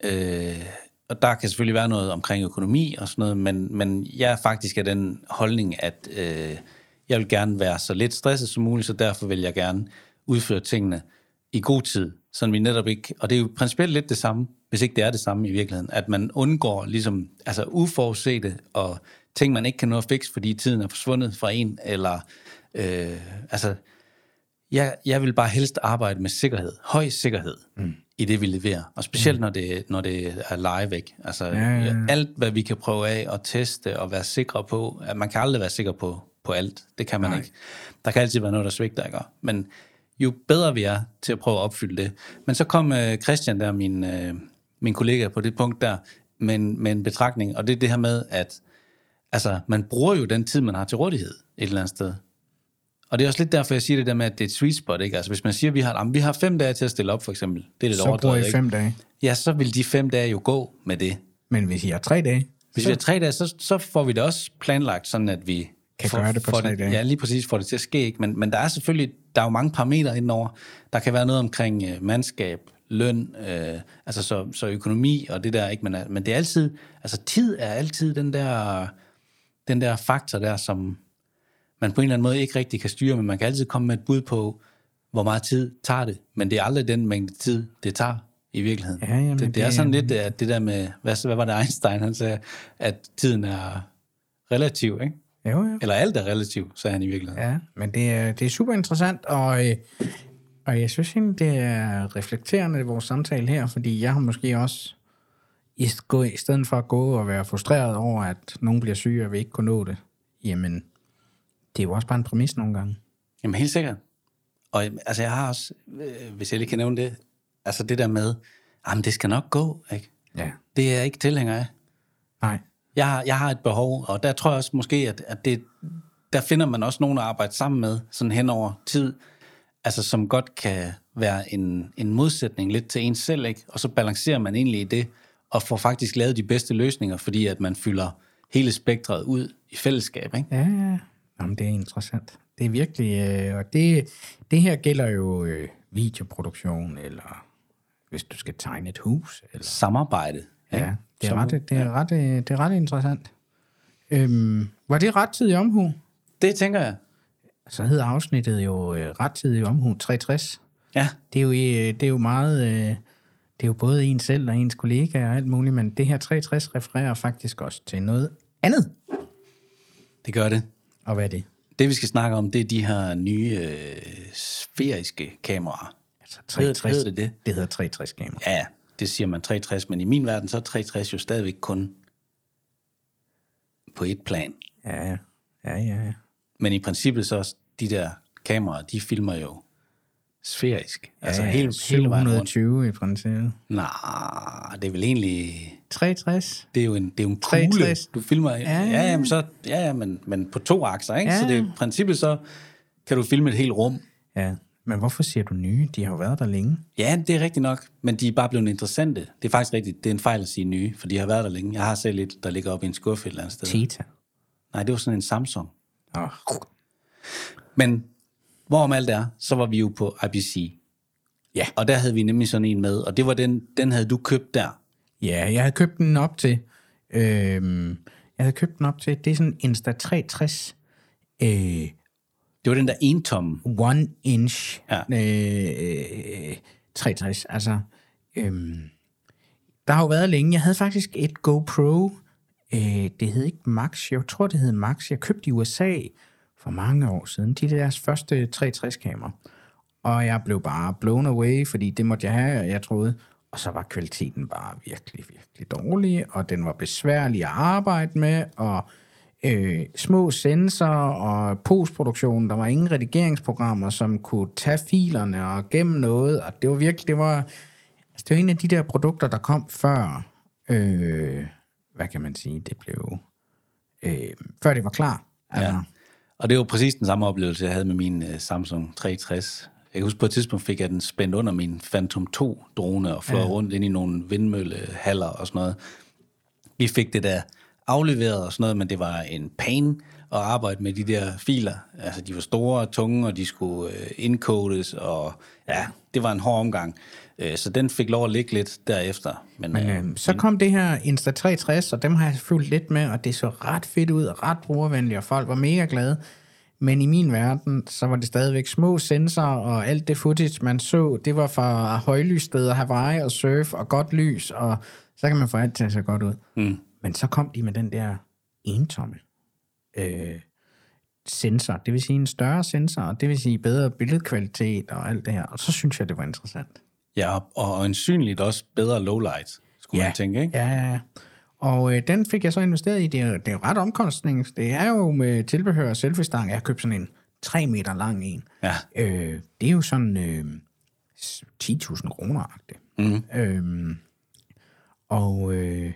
Øh, og der kan selvfølgelig være noget omkring økonomi og sådan noget, men, men jeg er faktisk af den holdning, at øh, jeg vil gerne være så lidt stresset som muligt, så derfor vil jeg gerne udføre tingene i god tid, så vi netop ikke, og det er jo principielt lidt det samme, hvis ikke det er det samme i virkeligheden, at man undgår ligesom, altså uforudsete og ting, man ikke kan nå at fikse, fordi tiden er forsvundet fra en, eller øh, altså, jeg, jeg vil bare helst arbejde med sikkerhed, høj sikkerhed, mm. i det, vi leverer. Og specielt, mm. når, det, når det er live, ikke? Altså, Ja, ja, ja. alt, hvad vi kan prøve af og teste og være sikre på, at man kan aldrig være sikker på, på alt. Det kan man Nej. ikke. Der kan altid være noget, der svigter, ikke? Men jo bedre vi er til at prøve at opfylde det. Men så kom øh, Christian der, min, øh, min kollega på det punkt der, med en, med en betragtning, og det er det her med, at altså, man bruger jo den tid, man har til rådighed et eller andet sted. Og det er også lidt derfor, jeg siger det der med, at det er et sweet spot, ikke? Altså, hvis man siger, at vi har, jamen, vi har fem dage til at stille op, for eksempel. Det er lidt Så bruger I ikke? fem dage. Ja, så vil de fem dage jo gå med det. Men hvis I har tre dage, Hvis vi har tre dage, så, så får vi det også planlagt, sådan at vi Kan får, gøre det på tre dage. Ja, lige præcis får det til at ske. Ikke? Men, men der er selvfølgelig der er jo mange parametre indover. Der kan være noget omkring øh, mandskab, løn, øh, altså så, så økonomi og det der. ikke. Men, men det er altid, altså tid er altid den der, den der faktor der, som man på en eller anden måde ikke rigtig kan styre, men man kan altid komme med et bud på, hvor meget tid tager det. Men det er aldrig den mængde tid, det tager i virkeligheden. Ja, jamen, det, det, det er er- sådan lidt at det der med, hvad, hvad var det Einstein, han sagde, at tiden er relativ, ikke? Jo, jo. Eller alt er relativ, sagde han i virkeligheden. Ja, men det er, det er super interessant, og, øh, og jeg synes egentlig, det er reflekterende, vores samtale her, fordi jeg har måske også, i, i stedet for at gå og være frustreret over, at nogen bliver syge, og vi ikke kunne nå det, jamen, det er jo også bare en præmis nogle gange. Jamen helt sikkert. Og altså jeg har også, øh, hvis jeg lige kan nævne det, altså det der med, jamen det skal nok gå, ikke? Ja. Det er jeg ikke tilhænger af. Nej. Jeg har, jeg har et behov, og der tror jeg også måske, at, at det, der finder man også nogen at arbejde sammen med, sådan hen over tid, altså som godt kan være en, en modsætning lidt til ens selv, ikke? Og så balancerer man egentlig i det, og får faktisk lavet de bedste løsninger, fordi at man fylder hele spektret ud i fællesskab, ikke? Ja, ja. Jamen, det er interessant. Det er virkelig, øh, og det, det her gælder jo øh, videoproduktion, eller hvis du skal tegne et hus, eller Samarbejde. Ja, det er, ret, det, er ret, øh, det er ret interessant. Øhm, var det rettidig omhu? Det tænker jeg. Så hedder afsnittet jo øh, rettidig omhu 360. Ja, Det er jo, øh, det er jo meget... Øh, det er jo både en selv og ens kollega og alt muligt, men det her 360 refererer faktisk også til noget andet. det gør det. Og hvad er det? Det vi skal snakke om, det er de her nye øh, sfæriske kameraer. Altså Hedder- hedder det det? Det hedder 360 kamera. Ja, det siger man 360, men i min verden, så er 360 jo stadigvæk kun på et plan. Ja, ja. Ja, ja, ja. Men i princippet så, de der kameraer, de filmer jo sfærisk. Altså ja, ja, hele, hele vejen rundt. 720 i princippet. Nej, det er vel egentlig... 360. Det er jo en, det er jo en 63. kugle, du filmer. Ja, Ja. ja, jamen så, ja, ja men, men på to akser, ikke? Ja. Så det i princippet så, kan du filme et helt rum. Ja, men hvorfor siger du nye? De har jo været der længe. Ja, det er rigtigt nok, men de er bare blevet interessante. Det er faktisk rigtigt, det er en fejl at sige nye, for de har været der længe. Jeg har selv et, der ligger oppe i en skuffe et eller andet sted. Teta. Nej, det var sådan en Samsung. Oh. Men hvorom alt er, så var vi jo på IBC. Ja. Og der havde vi nemlig sådan en med, og det var den, den havde du købt der. Ja, jeg havde købt den op til... Øhm, jeg havde købt den op til... Det er sådan en Insta 360 øh, Det var den der entomme. one inch Ja. øh, øh, 360. Altså, øhm, der har jo været længe. Jeg havde faktisk et GoPro. Øh, det hed ikke Max. Jeg tror, det hed Max. Jeg købte i USA for mange år siden. De er deres første 360-kamera. Og jeg blev bare blown away, fordi det måtte jeg have, og jeg troede. Og så var kvaliteten bare virkelig, virkelig dårlig, og den var besværlig at arbejde med, og øh, små sensorer og postproduktion. Der var ingen redigeringsprogrammer, som kunne tage filerne og gemme noget, og det var virkelig, det var, altså, det var en af de der produkter, der kom før, øh, hvad kan man sige, det blev, øh, før det var klar. Altså, Ja. Og det var præcis den samme oplevelse, jeg havde med min uh, Samsung 360. Jeg kan huske, på et tidspunkt fik jeg den spændt under min Phantom 2-drone og fløj ja. rundt ind i nogle vindmøllehaller og sådan noget. Vi fik det der afleveret og sådan noget, men det var en pain at arbejde med de der filer. Altså, de var store og tunge, og de skulle øh, indkodes, og ja, det var en hård omgang. Øh, så den fik lov at ligge lidt derefter. Men, Men øh, øh, så kom det her Insta360, og dem har jeg fulgt lidt med, og det så ret fedt ud, og ret brugervenligt, og folk var mega glade. Men i min verden, så var det stadigvæk små sensorer, og alt det footage, man så, det var fra højlyssteder, Hawaii og surf, og godt lys, og så kan man få alt til at se godt ud. Mm. Men så kom de med den der entomme øh, sensor, det vil sige en større sensor, og det vil sige bedre billedkvalitet og alt det her, og så synes jeg, det var interessant. ja, og, og øjensynligt også bedre lowlight, skulle man tænke, ikke? Ja, ja, ja. Og øh, den fik jeg så investeret i. Det er, det er jo ret omkostnings. Det er jo med tilbehør og selfie-stang. Jeg har købt sådan en 3 meter lang en. Ja. Øh, det er jo sådan øh, 10.000 kroner. Mm. Øh, og øh,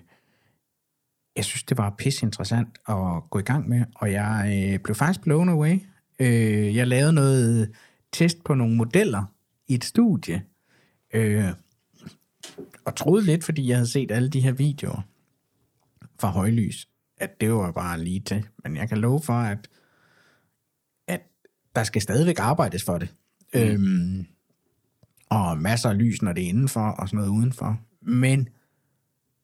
jeg synes, det var pisse interessant at gå i gang med. Og jeg øh, blev faktisk blown away. Øh, jeg lavede noget test på nogle modeller i et studie. Øh, og troede lidt, fordi jeg havde set alle de her videoer fra højlys, at det var bare lige til. Men jeg kan love for, at, at der skal stadigvæk arbejdes for det. Mm. Øhm, og masser af lys, når det er indenfor, og sådan noget udenfor. Men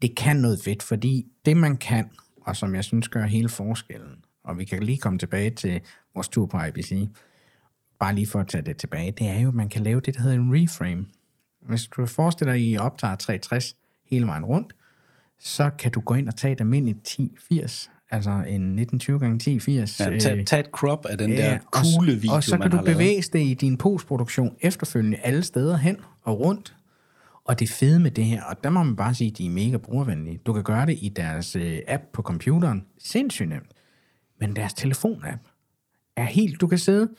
det kan noget fedt, fordi det man kan, og som jeg synes gør hele forskellen, og vi kan lige komme tilbage til vores tur på IBC, bare lige for at tage det tilbage, det er jo, at man kan lave det, der hedder en reframe. Hvis du forestiller dig, at I optager 360 hele vejen rundt, så kan du gå ind og tage et almindeligt 1080, altså en 1920 x 1080. Ja, tag, tag et crop af den der Øh, og så- coole video, Og så kan du bevæge det i din postproduktion efterfølgende alle steder hen og rundt. Og det fede med det her, og der må man bare sige, at de er mega brugervenlige. Du kan gøre det i deres øh, app på computeren. Sindssygt nemt. Men deres telefonapp er helt... Du kan sidde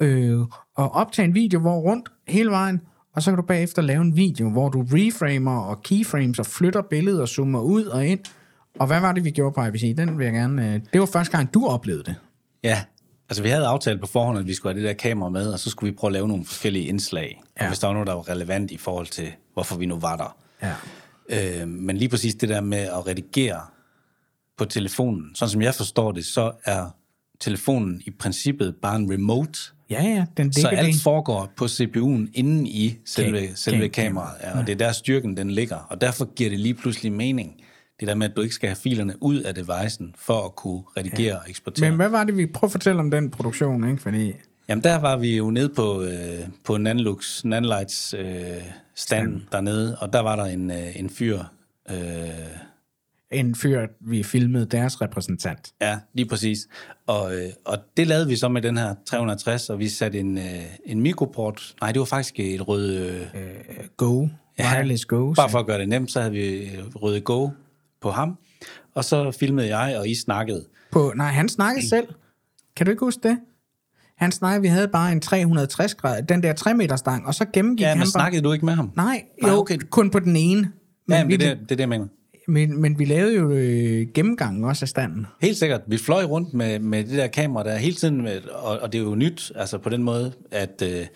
øh, og optage en video, hvor rundt hele vejen, og så kan du bagefter lave en video, hvor du reframer og keyframes og flytter billedet og zoomer ud og ind. Og hvad var det, vi gjorde på IBC? Den vil jeg gerne... Øh, det var første gang, du oplevede det. Ja, altså vi havde aftalt på forhånd, at vi skulle have det der kamera med, og så skulle vi prøve at lave nogle forskellige indslag. Ja. Ja. Og hvis der var noget, der var relevant i forhold til, hvorfor vi nu var der. Ja. Øh, men lige præcis det der med at redigere på telefonen, sådan som jeg forstår det, så er telefonen i princippet bare en remote. Ja, ja, den Så alt lige. foregår på CPU'en inde i selve, selve kam- kameraet, ja, og det er der styrken den ligger. Og derfor giver det lige pludselig mening, det der med, at du ikke skal have filerne ud af devicen, for at kunne redigere ja. og eksportere. Men hvad var det, vi prøver at fortælle om den produktion, ikke? Fordi, Jamen, der var vi jo nede på, øh, på Nanlux, Nanlights øh, stand dernede, og der var der en, øh, en fyr, øh, en fyr, vi filmede deres repræsentant. ja, lige præcis. Og, øh, og det lavede vi så med den her 360, og vi satte en, øh, en mikroport, nej, det var faktisk et rød, øh, Go, wireless Go. bare for at gøre det nemt, så havde vi øh, røde Go på ham, og så filmede jeg, og I snakkede. På, nej, han snakkede selv. Kan du ikke huske det? Han snakkede, vi havde bare en 360 grad, den der 3 meter stang, og så gennemgik Ja, han men bare... snakkede du ikke med ham? Nej, Nej, jo, okay. kun på den ene. Men, Ja, men vi, det, er det, det er det, jeg mener. men, men vi lavede jo øh, gennemgangen også af standen. Helt sikkert. Vi fløj rundt med, med det der kamera der hele tiden, med, og, og det er jo nyt, altså på den måde, at, øh,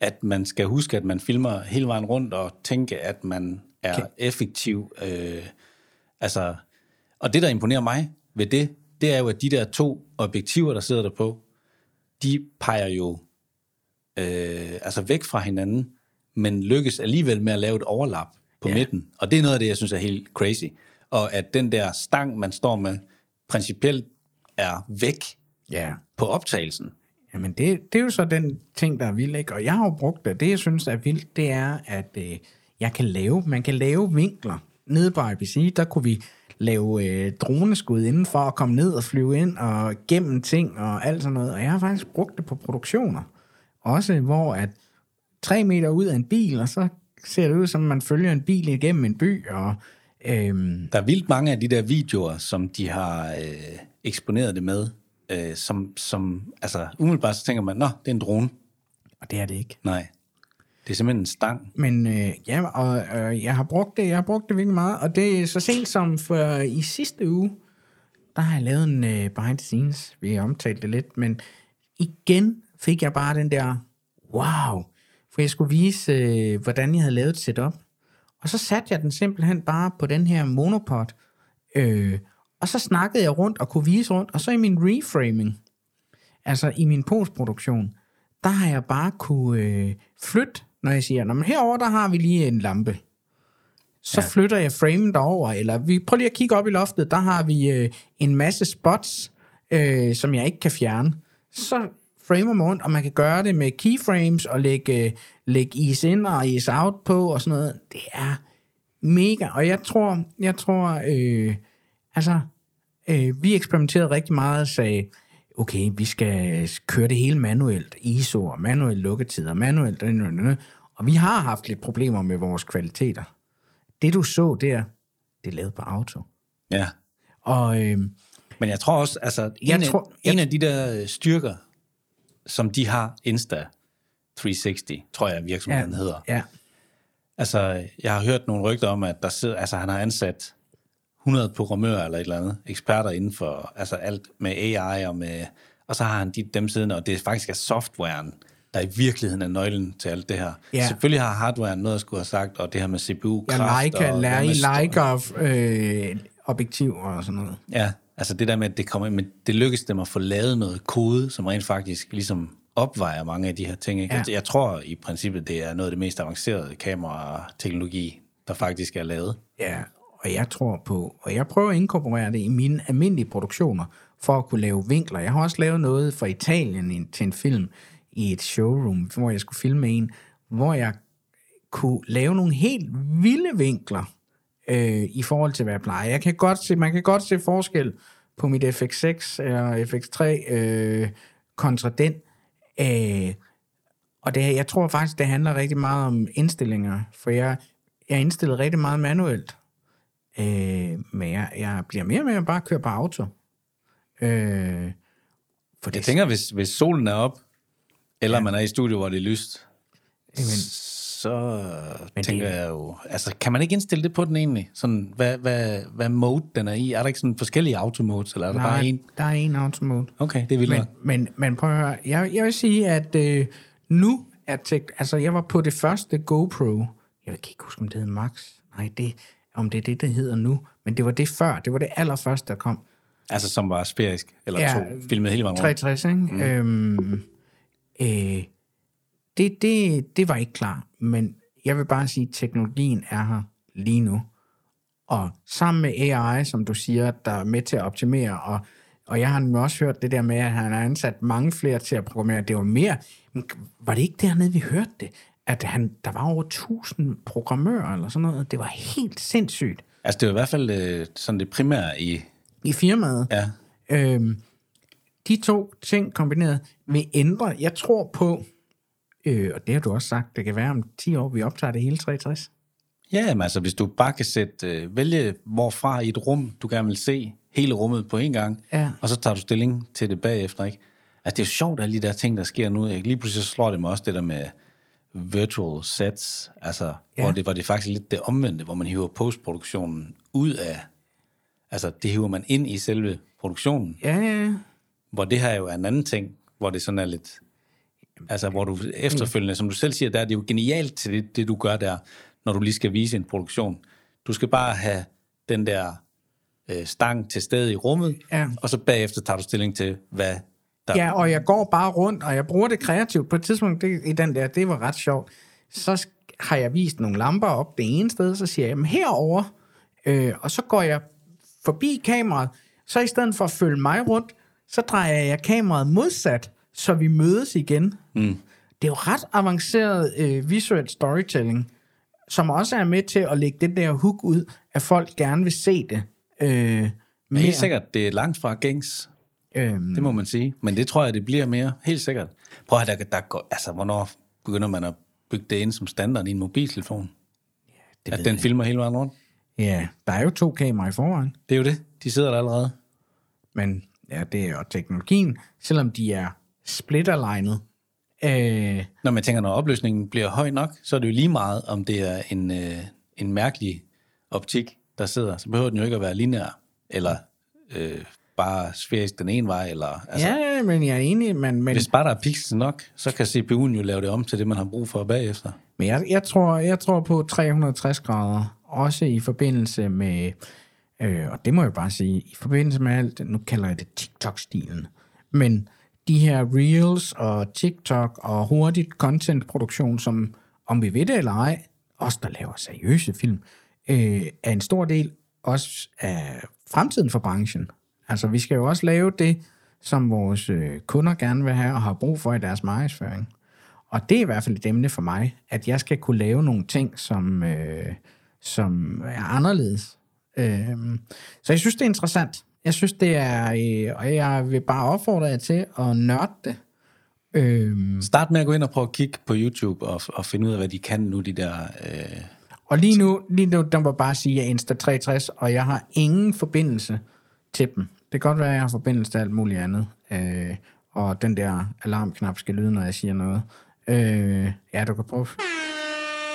at man skal huske, at man filmer hele vejen rundt og tænke, at man er Okay. effektiv. Øh, altså, og det, der imponerer mig ved det, det er jo, at de der to objektiver, der sidder der på, de peger jo øh, altså væk fra hinanden, men lykkes alligevel med at lave et overlap på Ja. midten. Og det er noget af det, jeg synes er helt crazy. Og at den der stang, man står med, principielt er væk Ja. på optagelsen. Jamen, det, det er jo så den ting, der er vild, ikke? Og jeg har jo brugt det. Det, jeg synes er vildt, det er, at øh, jeg kan lave, man kan lave vinkler. Nede på IBC, der kunne vi lave øh, droneskud indenfor og komme ned og flyve ind og gennem ting og alt sådan noget. Og jeg har faktisk brugt det på produktioner. Også hvor at tre meter ud af en bil, og så ser det ud som, man følger en bil igennem en by, og øhm, Der er vildt mange af de der videoer, som de har øh, eksponeret det med, øh, som, som, altså umiddelbart så tænker man, nå, det er en drone. og det er det ikke. Nej, det er simpelthen en stang. Men øh, ja, og øh, jeg har brugt det, jeg har brugt det virkelig meget, og det er så sent som for i sidste uge, der har jeg lavet en øh, behind the scenes, vi har omtalt det lidt, men igen fik jeg bare den der, wow, for jeg skulle vise, øh, hvordan jeg havde lavet et setup. Og så satte jeg den simpelthen bare på den her monopod, øh, og så snakkede jeg rundt og kunne vise rundt, og så i min reframing, altså i min postproduktion, der har jeg bare kunne øh, flytte, når jeg siger, men herover der har vi lige en lampe. Så ja. flytter jeg framen derover, eller vi prøver lige at kigge op i loftet, der har vi øh, en masse spots, øh, som jeg ikke kan fjerne. Så framer man rundt, og man kan gøre det med keyframes og lægge, øh, lægge is in og is out på og sådan noget. Det er mega, og jeg tror, jeg tror, øh, altså, øh, vi eksperimenterede rigtig meget og sagde, okay, vi skal køre det hele manuelt, ISO og manuelt lukketider, manuelt, og vi har haft lidt problemer med vores kvaliteter. Det du så der, det er lavet på auto. Ja. Og øh, Men jeg tror også, altså, en, Jeg af, tror- en jeg- af de der øh, styrker, som de har, Insta 360, tror jeg virksomheden ja, hedder. ja, Altså, jeg har hørt nogle rygter om, at der sidder, altså, han har ansat 100 programmører eller et eller andet, eksperter inden for altså alt med AI og med, og så har han de, dem siddende, og det faktisk er softwaren, der i virkeligheden er nøglen til alt det her. Ja. Selvfølgelig har hardwaren noget at skulle have sagt, og det her med CPU-kraft. ja Leica, og Leica, øh, objektiv og sådan noget. Ja, altså det der med, at det kommer men det lykkes dem at få lavet noget kode, som rent faktisk ligesom opvejer mange af de her ting. Ikke? Ja. Ja. Jeg tror i princippet, det er noget af det mest avancerede kamerateknologi, der faktisk er lavet. Ja, og jeg tror på, og jeg prøver at inkorporere det i mine almindelige produktioner, for at kunne lave vinkler. Jeg har også lavet noget for Italien til en film i et showroom, hvor jeg skulle filme en, hvor jeg kunne lave nogle helt vilde vinkler øh, i forhold til, hvad jeg plejer. Jeg kan godt se, man kan godt se forskel på mit FX6 eller FX3 øh, kontra den. Øh, og det, jeg tror faktisk, det handler rigtig meget om indstillinger, for jeg, jeg er indstillet rigtig meget manuelt. Øh, men jeg, jeg bliver mere og mere bare at køre på auto. Øh, for Jeg tænker, hvis, hvis solen er op, eller ja. man er i studio, hvor det er lyst, Jamen, så Men tænker det- jeg jo... Altså, kan man ikke indstille det på den egentlig? Sådan, hvad, hvad, hvad mode den er i? Er der ikke sådan forskellige automodes, eller er der nej, bare en? der er en automode. Okay, det er vildt Men, men, men prøv at høre, jeg, jeg vil sige, at øh, nu er tek, altså jeg var på det første GoPro, jeg kan ikke huske, om det hed Max, nej, det, om det er det, det hedder nu, men det var det før, det var det allerførste, der kom. Altså, som var sfærisk, eller Ja, to, filmet hele vejen rundt. 63, ikke? Mm. Øhm, øh, det, det, det var ikke klar, men jeg vil bare sige, at teknologien er her lige nu. Og sammen med AI, som du siger, der er med til at optimere, og, og jeg har nu også hørt det der med, at han har ansat mange flere til at programmere. Det var mere, var det ikke dernede, vi hørte det? At han, der var over 1000 programmører eller sådan noget. Det var helt sindssygt Altså, det er i hvert fald øh, sådan det primære i... i firmaet. Ja, Øhm, de to ting kombineret vil ændre. Jeg tror på, øh, og det har du også sagt, det kan være om 10 år, vi optager det hele 63. Ja, men altså, hvis du bare kan sætte, øh, vælge hvorfra i et rum, du gerne vil se hele rummet på en gang, Ja. og så tager du stilling til det bagefter, ikke? Altså, det er jo sjovt, alle de der ting, der sker nu. Ikke? Lige pludselig så slår det mig også det der med virtual sets, altså, Ja. hvor, det, hvor det faktisk lidt det omvendte, hvor man hiver postproduktionen ud af, altså, det hiver man ind i selve produktionen, Ja, ja, ja. hvor det her jo er en anden ting, hvor det sådan er lidt, altså hvor du efterfølgende, som du selv siger, der er det jo genialt til det, det du gør der, når du lige skal vise en produktion. Du skal bare have den der øh, stang til stede i rummet, Ja. og så bagefter tager du stilling til, hvad der... ja, og jeg går bare rundt, og jeg bruger det kreativt. På et tidspunkt det, i den der, det var ret sjovt. Så har jeg vist nogle lamper op det ene sted, så siger jeg, jamen herover, øh, og så går jeg forbi kameraet, så i stedet for at følge mig rundt, så drejer jeg kameraet modsat, så vi mødes igen. Mm. Det er jo ret avanceret øh, visuel storytelling, som også er med til at lægge det der hook ud, at folk gerne vil se det. Øh, Men helt sikkert, det er langt fra gængs, Øhm, det må man sige. Men det tror jeg, det bliver mere, helt sikkert. Prøv at der, der går, altså, hvornår begynder man at bygge det ind som standard i en mobiltelefon? det At den jeg. filmer hele vejen rundt? Ja, der er jo to kameraer i forvejen. Det er jo det. De sidder der allerede. Men ja, det er jo teknologien, selvom de er splitterlignet. Øh, Når man tænker, når opløsningen bliver høj nok, så er det jo lige meget, om det er en, øh, en mærkelig optik, der sidder. Så behøver den jo ikke at være lineær, eller øh, bare sfærisk den ene vej, eller... Altså, Ja, men jeg er enig, men, men, Hvis bare der er pixels nok, så kan CPU'en jo lave det om til det, man har brug for bagefter. men jeg, jeg, tror, jeg tror på 360 grader, også i forbindelse med, øh, og det må jeg bare sige, i forbindelse med alt, nu kalder jeg det TikTok-stilen, men de her Reels og TikTok og hurtigt content-produktion, som om vi ved det eller ej, os der laver seriøse film, øh, er en stor del også af fremtiden for branchen. Altså vi skal jo også lave det, som vores øh, kunder gerne vil have og har brug for i deres markedsføring. Og det er i hvert fald et emne for mig, at jeg skal kunne lave nogle ting, som, øh, som er anderledes. Øh, så jeg synes, det er interessant. Jeg synes, det er, øh, og jeg vil bare opfordre jer til at nørde det. Øh, Start med at gå ind og prøve at kigge på YouTube og, og finde ud af, hvad de kan nu, de der... Øh, og lige nu, lige nu, der må bare sige, at jeg er Insta360, og jeg har ingen forbindelse til dem. Det kan godt være, at jeg har forbindelse til alt muligt andet. Øh, og den der alarmknap skal lyde, når jeg siger noget. Øh, ja, du kan prøve.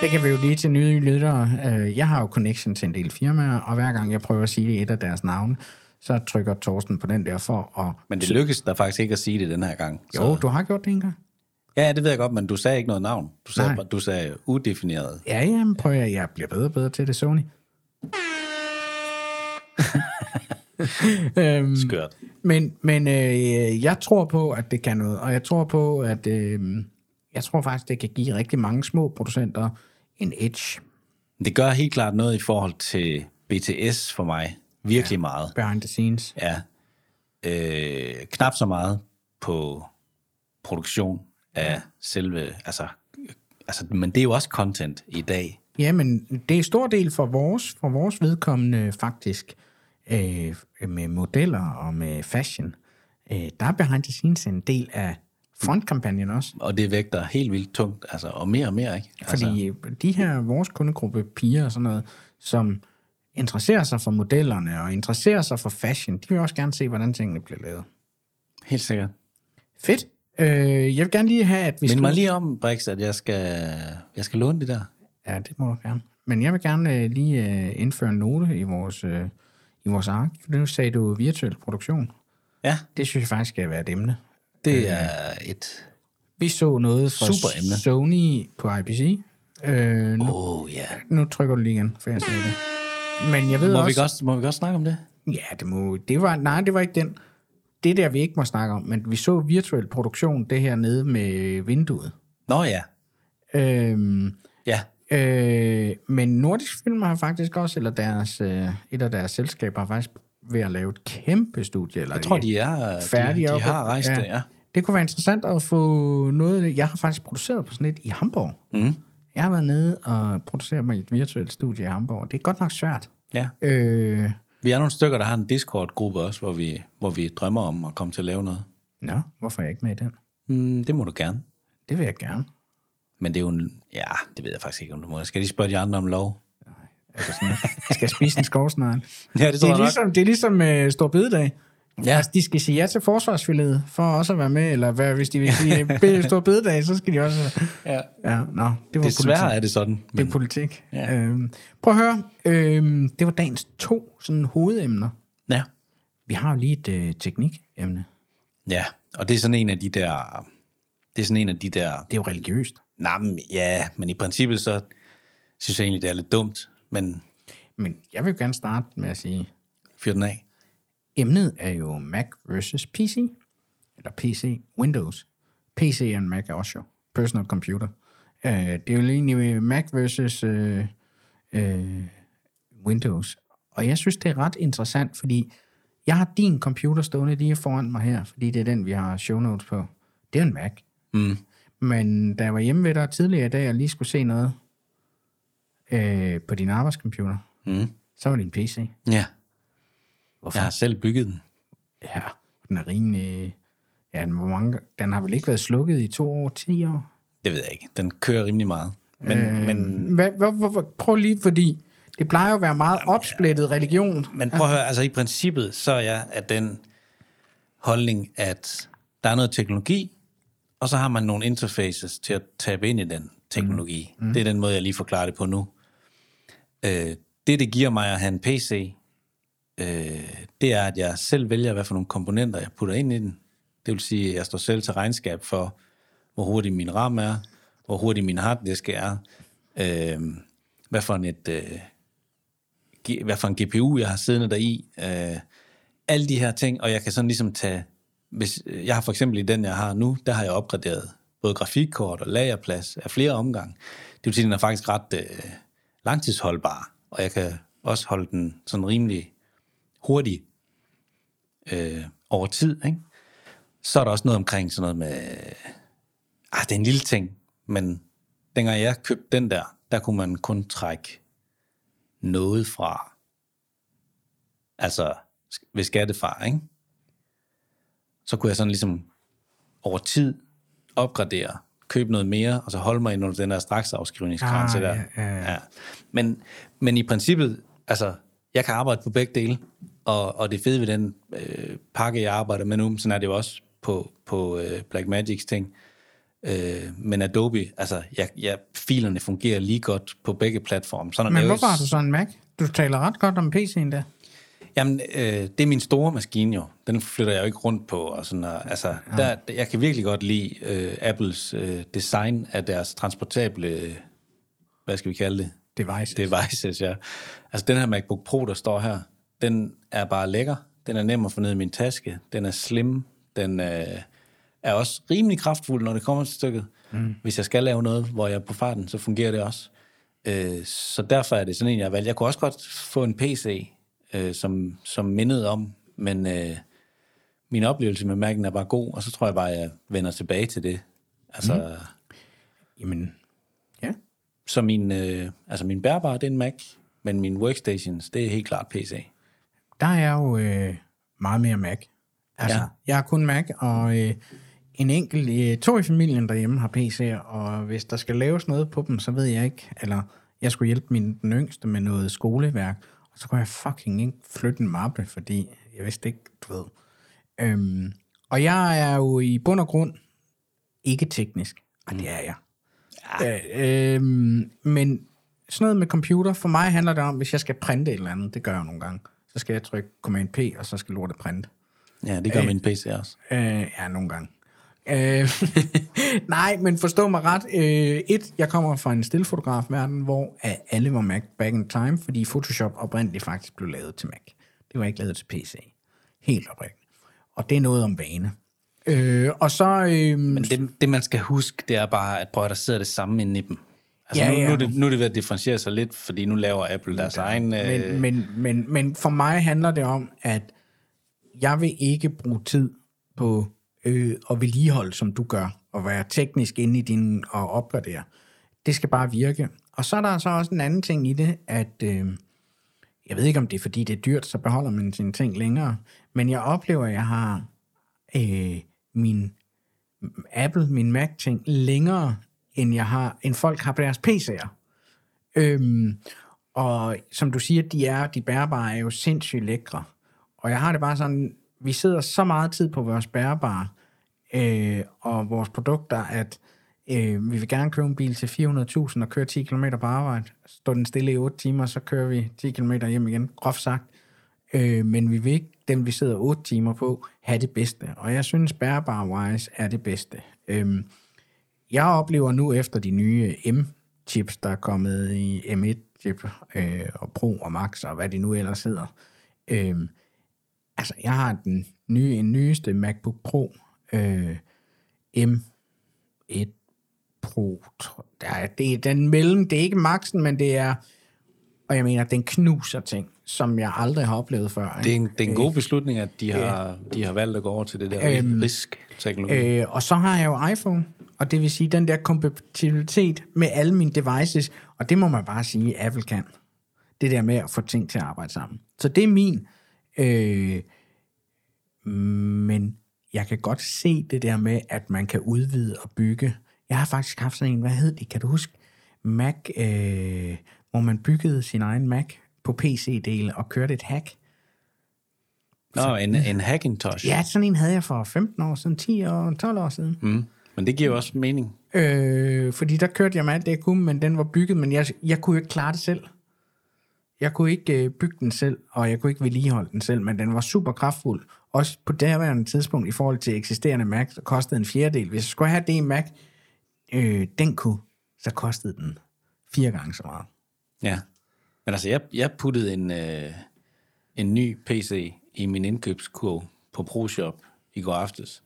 Det kan vi jo lige til nye lyttere. Øh, jeg har jo connection til en del firmaer, og hver gang jeg prøver at sige et af deres navne, så trykker Torsten på den der for at... men det lykkedes der faktisk ikke at sige det den her gang. Jo, du har gjort det en gang. Ja, det ved jeg godt, men du sagde ikke noget navn. Du sagde, Nej. du sagde udefineret. Ja, jamen, prøv at jeg bliver bedre og bedre til det, Sony. øhm, Skørt. Men, men øh, jeg tror på, at det kan noget, og jeg tror på, at øh, jeg tror faktisk, det kan give rigtig mange små producenter en edge Det gør helt klart noget i forhold til BTS for mig. Virkelig ja. meget. behind the scenes. Ja. Øh, knap så meget på produktion af ja. selve... Altså, altså, men det er jo også content i dag. Ja, men det er en stor del for vores, for vores vedkommende faktisk, øh, med modeller og med fashion. Øh, der er behind the scenes en del af frontkampagnen også. Og det vægter helt vildt tungt, altså, og mere og mere, ikke? Altså, Fordi de her, vores kundegruppe piger og sådan noget, som interesserer sig for modellerne og interesserer sig for fashion, de vil også gerne se, hvordan tingene bliver lavet. helt sikkert. Fedt. Øh, jeg vil gerne lige have, at vi Mind skal... mig lige om, Brix, at jeg skal, jeg skal låne det der. Ja, det må du gerne. Men jeg vil gerne øh, lige øh, indføre en note i vores, øh, i vores ark. Nu sagde du virtuel produktion. Ja, Det synes jeg faktisk skal være et emne. det er et... Vi så noget fra Super emne. Sony på IPC. Øh, nu, oh, ja. nu trykker du lige igen, for jeg siger det. Men jeg ved Må også... vi, godt, må vi godt snakke om det? Ja, det må... Det var, nej, det var ikke den. Det der, vi ikke må snakke om. Men vi så virtuel produktion, det her nede med vinduet. Nå ja. Øhm, Ja, øh, men Nordisk Film har faktisk også, eller deres, øh, et af deres selskaber har faktisk ved at lave et kæmpe studie. Eller jeg tror, de er færdige. De, de har rejst det, ja. Det kunne være interessant at få noget. Jeg har faktisk produceret på sådan et i Hamburg. Mm. Jeg har været nede og produceret mig i et virtuelt studie i Hamburg. Det er godt nok svært. ja. Øh, Vi er nogle stykker, der har en Discord-gruppe også, hvor vi, hvor vi drømmer om at komme til at lave noget. nå, hvorfor er jeg ikke med i den? Mm, det må du gerne. Det vil jeg gerne. Men det er jo en... Ja, det ved jeg faktisk ikke, om du må. Skal lige spørge de andre om lov. Altså sådan, skal jeg spise en skovsnegl? Ja, det Det er jeg nok. ligesom, det er ligesom øh, Stor Bededag. Ja. Altså, de skal sige ja til forsvarsfillet, for også at være med, eller hvad, hvis de vil sige be- Stor Bededag, så skal de også... Ja. Ja, nå, det var Desværre politik. er det sådan. Det er Men, politik. Ja. Øhm, prøv at høre, øhm, det var dagens to sådan hovedemner. ja. Vi har jo lige et øh, teknikemne. ja, og det er sådan en af de der... Det er sådan en af de der... Det er jo religiøst. Nej, men, ja, men i princippet så synes jeg egentlig, det er lidt dumt. Men Men jeg vil gerne starte med at sige, fyr den af. emnet er jo Mac versus PC. Eller PC, Windows. PC og Mac er også jo. Personal computer. Uh, det er jo egentlig Mac versus uh, uh, Windows. Og jeg synes, det er ret interessant, fordi jeg har din computer stående lige foran mig her, fordi det er den, vi har show notes på. Det er en Mac. Mm. Men da jeg var hjemme ved dig tidligere i dag, og lige skulle se noget øh, på din arbejdscomputer, Mm. så var det en PC. Ja, Hvorfor? jeg har selv bygget den. Ja, den er rimelig... Ja, den, hvor mange, den har vel ikke været slukket i to år, ti år? Det ved jeg ikke. Den kører rimelig meget. Men, øh, men, Hvad, hvad, hvad, prøv lige, fordi det plejer jo at være meget opsplittet religion. men prøv at høre, altså i princippet, så er jeg af den holdning, at der er noget teknologi, og så har man nogle interfaces til at tabe ind i den teknologi. Mm. Det er den måde, jeg lige forklarer det på nu. Øh, det, det giver mig at have en PC, øh, det er, at jeg selv vælger, hvad for nogle komponenter, jeg putter ind i den. Det vil sige, at jeg står selv til regnskab for, hvor hurtig min RAM er, hvor hurtig min harddisk er, øh, hvad for en et... Øh, hvad for en GPU, jeg har siddende deri, øh, alle de her ting, og jeg kan sådan ligesom tage, hvis, øh, jeg har for eksempel i den, jeg har nu, der har jeg opgraderet både grafikkort og lagerplads af flere omgange. Det vil sige, at den er faktisk ret øh, langtidsholdbar, og jeg kan også holde den sådan rimelig hurtig øh, over tid. Ikke? Så er der også noget omkring sådan noget med, øh, ah, det er en lille ting, men dengang jeg købte den der, der kunne man kun trække noget fra, altså ved skattefar, ikke? Så kunne jeg sådan ligesom over tid opgradere, købe noget mere, og så holde mig ind under den der straksafskrivningsgrænse Ah, der. ja, ja, ja. Ja. Men, men i princippet, altså, jeg kan arbejde på begge dele, og, og det fede ved den øh, pakke, jeg arbejder med nu, sådan er det jo også på, på øh, Blackmagics ting, øh, men Adobe, altså, jeg, jeg, filerne fungerer lige godt på begge platforme. Sådan Men hvorfor har du sådan en Mac? Du taler ret godt om PC'en der. Jamen, øh, det er min store maskine jo. Den flytter jeg jo ikke rundt på. Og sådan, og, altså, der, jeg kan virkelig godt lide øh, Apples øh, design af deres transportable, øh, hvad skal vi kalde det? Devices. Devices, ja. Altså, den her MacBook Pro, der står her, den er bare lækker. Den er nem at få ned i min taske. Den er slim. Den øh, er også rimelig kraftfuld, når det kommer til stykket. Mm. Hvis jeg skal lave noget, hvor jeg er på farten, så fungerer det også. Øh, så derfor er det sådan en, jeg har valgt. Jeg kunne også godt få en PC, øh, som, som mindede om, men øh, min oplevelse med Mac'en er bare god, og så tror jeg bare, jeg vender tilbage til det. Altså, mm. Jamen, ja. så min, øh, altså min bærbare, det er en Mac, men min workstations, det er helt klart PC. Der er jo øh, meget mere Mac. Altså, Ja. ja. jeg har kun Mac, og øh, en enkelt, øh, to i familien derhjemme har PC'er, og hvis der skal laves noget på dem, så ved jeg ikke, eller jeg skulle hjælpe min den yngste med noget skoleværk, og så kunne jeg fucking ikke flytte en mappe, fordi jeg vidste ikke, du ved. Øhm, og jeg er jo i bund og grund ikke teknisk, og det er jeg. Ja. Øh, øhm, men sådan noget med computer, for mig handler det om, hvis jeg skal printe et eller andet, det gør jeg nogle gange, så skal jeg trykke Command P, og så skal lortet printe. Ja, det gør min PC også. Øh, ja, nogle gange. Øh, nej, men forstå mig ret. Øh, et, jeg kommer fra en stillfotografverden, hvor øh, alle var Mac back in time, fordi Photoshop oprindeligt faktisk blev lavet til Mac. Det var ikke lavet til PC. Helt oprindeligt. Og det er noget om vane. Øh, og så... Øh, Men det, det, man skal huske, det er bare, at prøv at der sidder det samme inde i dem. Altså, Ja, nu, ja. nu, er det, nu er det ved at differentiere sig lidt, fordi nu laver Apple deres egen... Øh, Men, men, men, men for mig handler det om, at jeg vil ikke bruge tid på øh, at vedligeholde, som du gør, og være teknisk inde i din og opgradere. Det skal bare virke. Og så er der så også en anden ting i det, at øh, jeg ved ikke, om det er, fordi det er dyrt, så beholder man sine ting længere, men jeg oplever, at jeg har øh, min Apple, min Mac-ting længere, end jeg har, end folk har på deres PC'er. Øhm, og som du siger, de er, de bærbare er jo sindssygt lækre. Og jeg har det bare sådan, vi sidder så meget tid på vores bærbare øh, og vores produkter, at øh, vi vil gerne købe en bil til 400.000 og køre 10 km på arbejde. Står den stille i 8 timer, så kører vi 10 km hjem igen, groft sagt. Øh, men vi vil ikke, dem vi sidder 8 timer på, have det bedste. Og jeg synes, bærbare wise er det bedste. Øh, jeg oplever nu efter de nye M-chips, der er kommet i M1-chip øh, og Pro og Max og hvad de nu ellers hedder. Øh, altså, jeg har den nye, en nyeste MacBook Pro øh, M1 Pro. Der er, det er den mellem, det er ikke Maxen, men det er, og jeg mener, den knuser ting, som jeg aldrig har oplevet før. det, er en, det er en god beslutning, at de har, de har valgt at gå over til det der Øhm, risk-teknologi. Øh, og så har jeg jo iPhone, og det vil sige den der kompatibilitet med alle mine devices, og det må man bare sige, Apple kan. Det der med at få ting til at arbejde sammen. Så det er min. Øh, men jeg kan godt se det der med, at man kan udvide og bygge. Jeg har faktisk haft sådan en, hvad hed det, kan du huske? Mac, øh, hvor man byggede sin egen Mac på PC-dele og kørte et hack. Nå, en, en Hackintosh. Ja, sådan en havde jeg for 15 år siden, 10 år, 12 år siden. Mm. Men det giver jo også mening. Øh, fordi der kørte jeg med alt det, jeg kunne, men den var bygget, men jeg, jeg kunne jo ikke klare det selv. Jeg kunne ikke øh, bygge den selv, og jeg kunne ikke vedligeholde den selv, men den var super kraftfuld. Også på derværende tidspunkt i forhold til eksisterende Mac, der kostede en fjerdedel. Hvis jeg skulle have det Mac, øh, den kunne, så kostede den fire gange så meget. Ja. Men altså, jeg, jeg puttede en, øh, en ny PC i min indkøbskurv på ProShop i går aftes.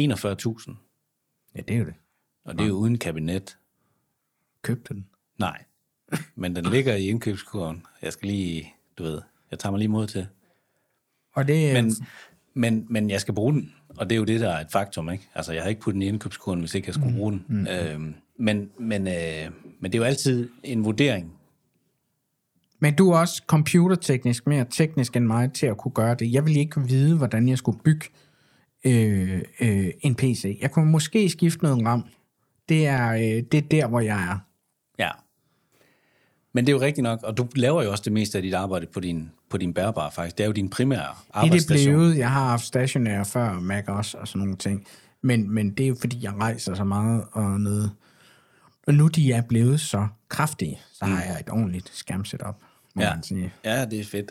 41.000. Ja, det er jo det. Og det er jo uden kabinet. Købte den. Nej. Men den ligger i indkøbskurven. Jeg skal lige, du ved, jeg tager mig lige mod til. Og det, Men, men, men jeg skal bruge den, og det er jo det, der er et faktum, ikke? Altså, jeg har ikke puttet den i indkøbskurven, hvis ikke jeg skulle bruge den. Mm. Øhm, men, men, øh, men det er jo altid en vurdering. Men du er også computerteknisk mere teknisk end mig til at kunne gøre det. Jeg ville ikke vide, hvordan jeg skulle bygge øh, øh, en PC. Jeg kunne måske skifte noget RAM. Det er, øh, det er der, hvor jeg er. Ja. Men det er jo rigtigt nok, og du laver jo også det meste af dit arbejde på din, på din bærbare, faktisk. Det er jo din primære Det er det arbejdsstation. blevet. Jeg har haft stationær før, Mac også, og sådan nogle ting. Men, men det er jo, fordi jeg rejser så meget og noget. Og nu de er blevet så kraftige, så har jeg et ordentligt skærmsetup, må Ja. man sige. Ja, det er fedt.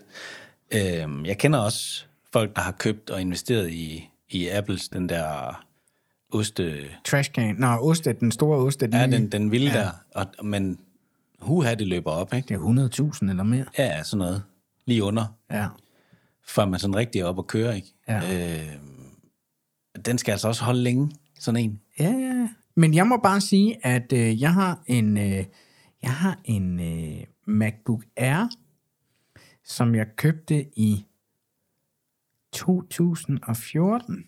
Øhm, jeg kender også folk, der har købt og investeret i, i Apples, den der oste... Trashcan. Nå, oste, den store oste. Ja, nye. den, den vilde ja. der. Og, men huha, det løber op, ikke? Det er 100.000 eller mere. Ja, sådan noget. Lige under, Ja. før man sådan rigtig er op at køre, ikke? Ja. Øh, den skal altså også holde længe, sådan en. Ja, ja. Men jeg må bare sige, at øh, jeg har en, øh, jeg har en øh, MacBook Air, som jeg købte i 2014.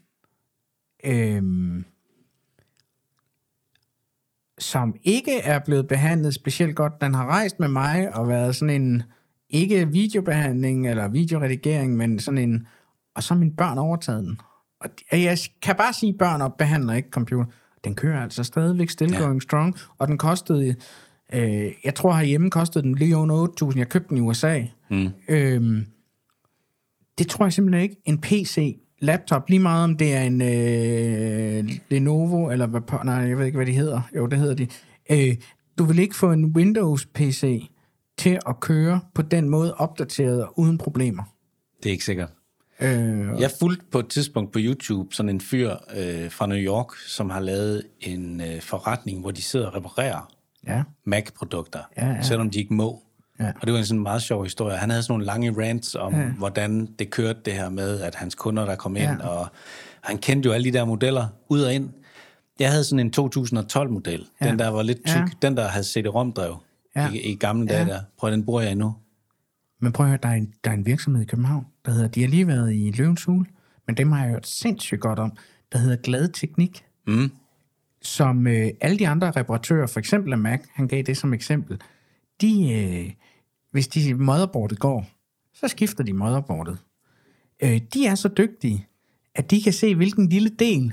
Øhm, som ikke er blevet behandlet specielt godt. Den har rejst med mig og været sådan en, ikke videobehandling eller videoredigering, men sådan en, og så mine børn overtaget den. Og jeg kan bare sige, at børn behandler ikke computer. Den kører altså stadigvæk still Ja. going strong, og den kostede, øh, jeg tror herhjemme kostede den lige under 8.000. Jeg købte den i USA. Mm. Øhm, det tror jeg simpelthen ikke. En PC, laptop, lige meget om det er en øh, Lenovo, eller hvad, nej, jeg ved ikke, hvad de hedder. Jo, det hedder de. Øh, du vil ikke få en Windows-PC til at køre på den måde opdateret og uden problemer. Det er ikke sikkert. Øh, Jeg fulgte på et tidspunkt på YouTube sådan en fyr øh, fra New York, som har lavet en øh, forretning, hvor de sidder og reparerer ja, Mac-produkter, Ja, ja. selvom de ikke må. Ja. Og det var en sådan meget sjov historie. Han havde sådan nogle lange rants om, ja. hvordan det kørte det her med, at hans kunder, der kom ind, Ja. og han kendte jo alle de der modeller ud og ind. Jeg havde sådan en 2012-model. Ja. Den der var lidt tyk. Ja. Den der havde CD-ROM-drev Ja. i, i gamle dage der. Prøv, den bruger jeg endnu. men prøv at høre, der er, en, der er en virksomhed i København, der hedder, de har lige været i Løvens Hule, men dem har jeg hørt sindssygt godt om, der hedder Glad Teknik. Mm. som øh, alle de andre reparatører, for eksempel af Mac, han gav det som eksempel, de, øh, hvis de motherboardet går, så skifter de motherboardet. Øh, de er så dygtige, at de kan se, hvilken lille del,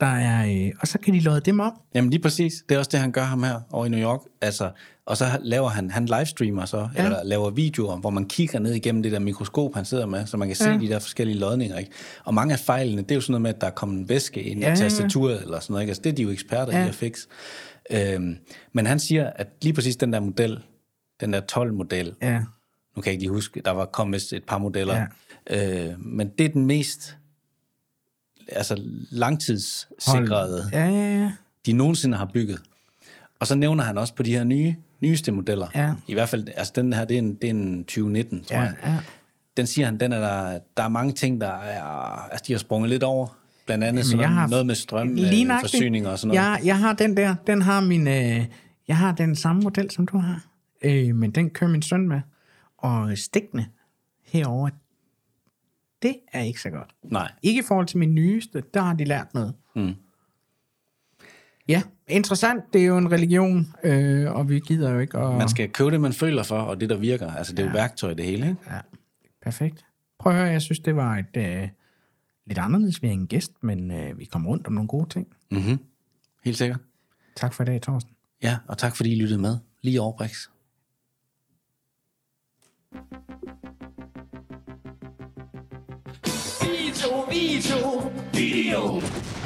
der er, øh, og så kan de lodde dem op. Jamen lige præcis. Det er også det, han gør ham her over i New York. Altså, og så laver han, han livestreamer så, ja. eller laver videoer, hvor man kigger ned igennem det der mikroskop, han sidder med, så man kan se Ja. de der forskellige lodninger. Ikke? Og mange af fejlene, det er jo sådan noget med, at der er kommet en væske ind i Ja, ja. tastaturet, eller sådan noget. Ikke? Altså, det er de jo eksperter. Ja. i at fikse. Øhm, men han siger, at lige præcis den der model, den der 12-model, Ja, nu kan jeg ikke lige huske, der var kommet et par modeller, ja. øh, men det er den mest altså langtidssikrede ja, ja, ja. de nogensinde har bygget. Og så nævner han også på de her nye, nyeste modeller. Ja. I hvert fald, altså den her, det er en, det er en 2019, tror ja, jeg. ja. Den siger han, den er der, der er mange ting, der er, altså de har sprunget lidt over. Blandt andet sådan jeg noget, har- noget med strøm, Lige øh, og sådan noget. Jeg, jeg har den der, den har min, øh, jeg har den samme model, som du har, øh, men den kører min søn med. Og stikkene herover, det er ikke så godt. Nej. Ikke i forhold til min nyeste, der har de lært noget. Mm. Ja, interessant. Det er jo en religion, øh, og vi gider jo ikke at... Man skal købe det, man føler for, og det, der virker. Altså, det er jo værktøj, det hele, ikke? Ja, perfekt. Prøv at høre, jeg synes, det var et øh, lidt anderledes. Vi er en gæst, men øh, vi kom rundt om nogle gode ting. Mm-hmm. Helt sikkert. Tak for i dag, Thorsten. Ja, og tak fordi I lyttede med. Lige over Brix. Video, video, video.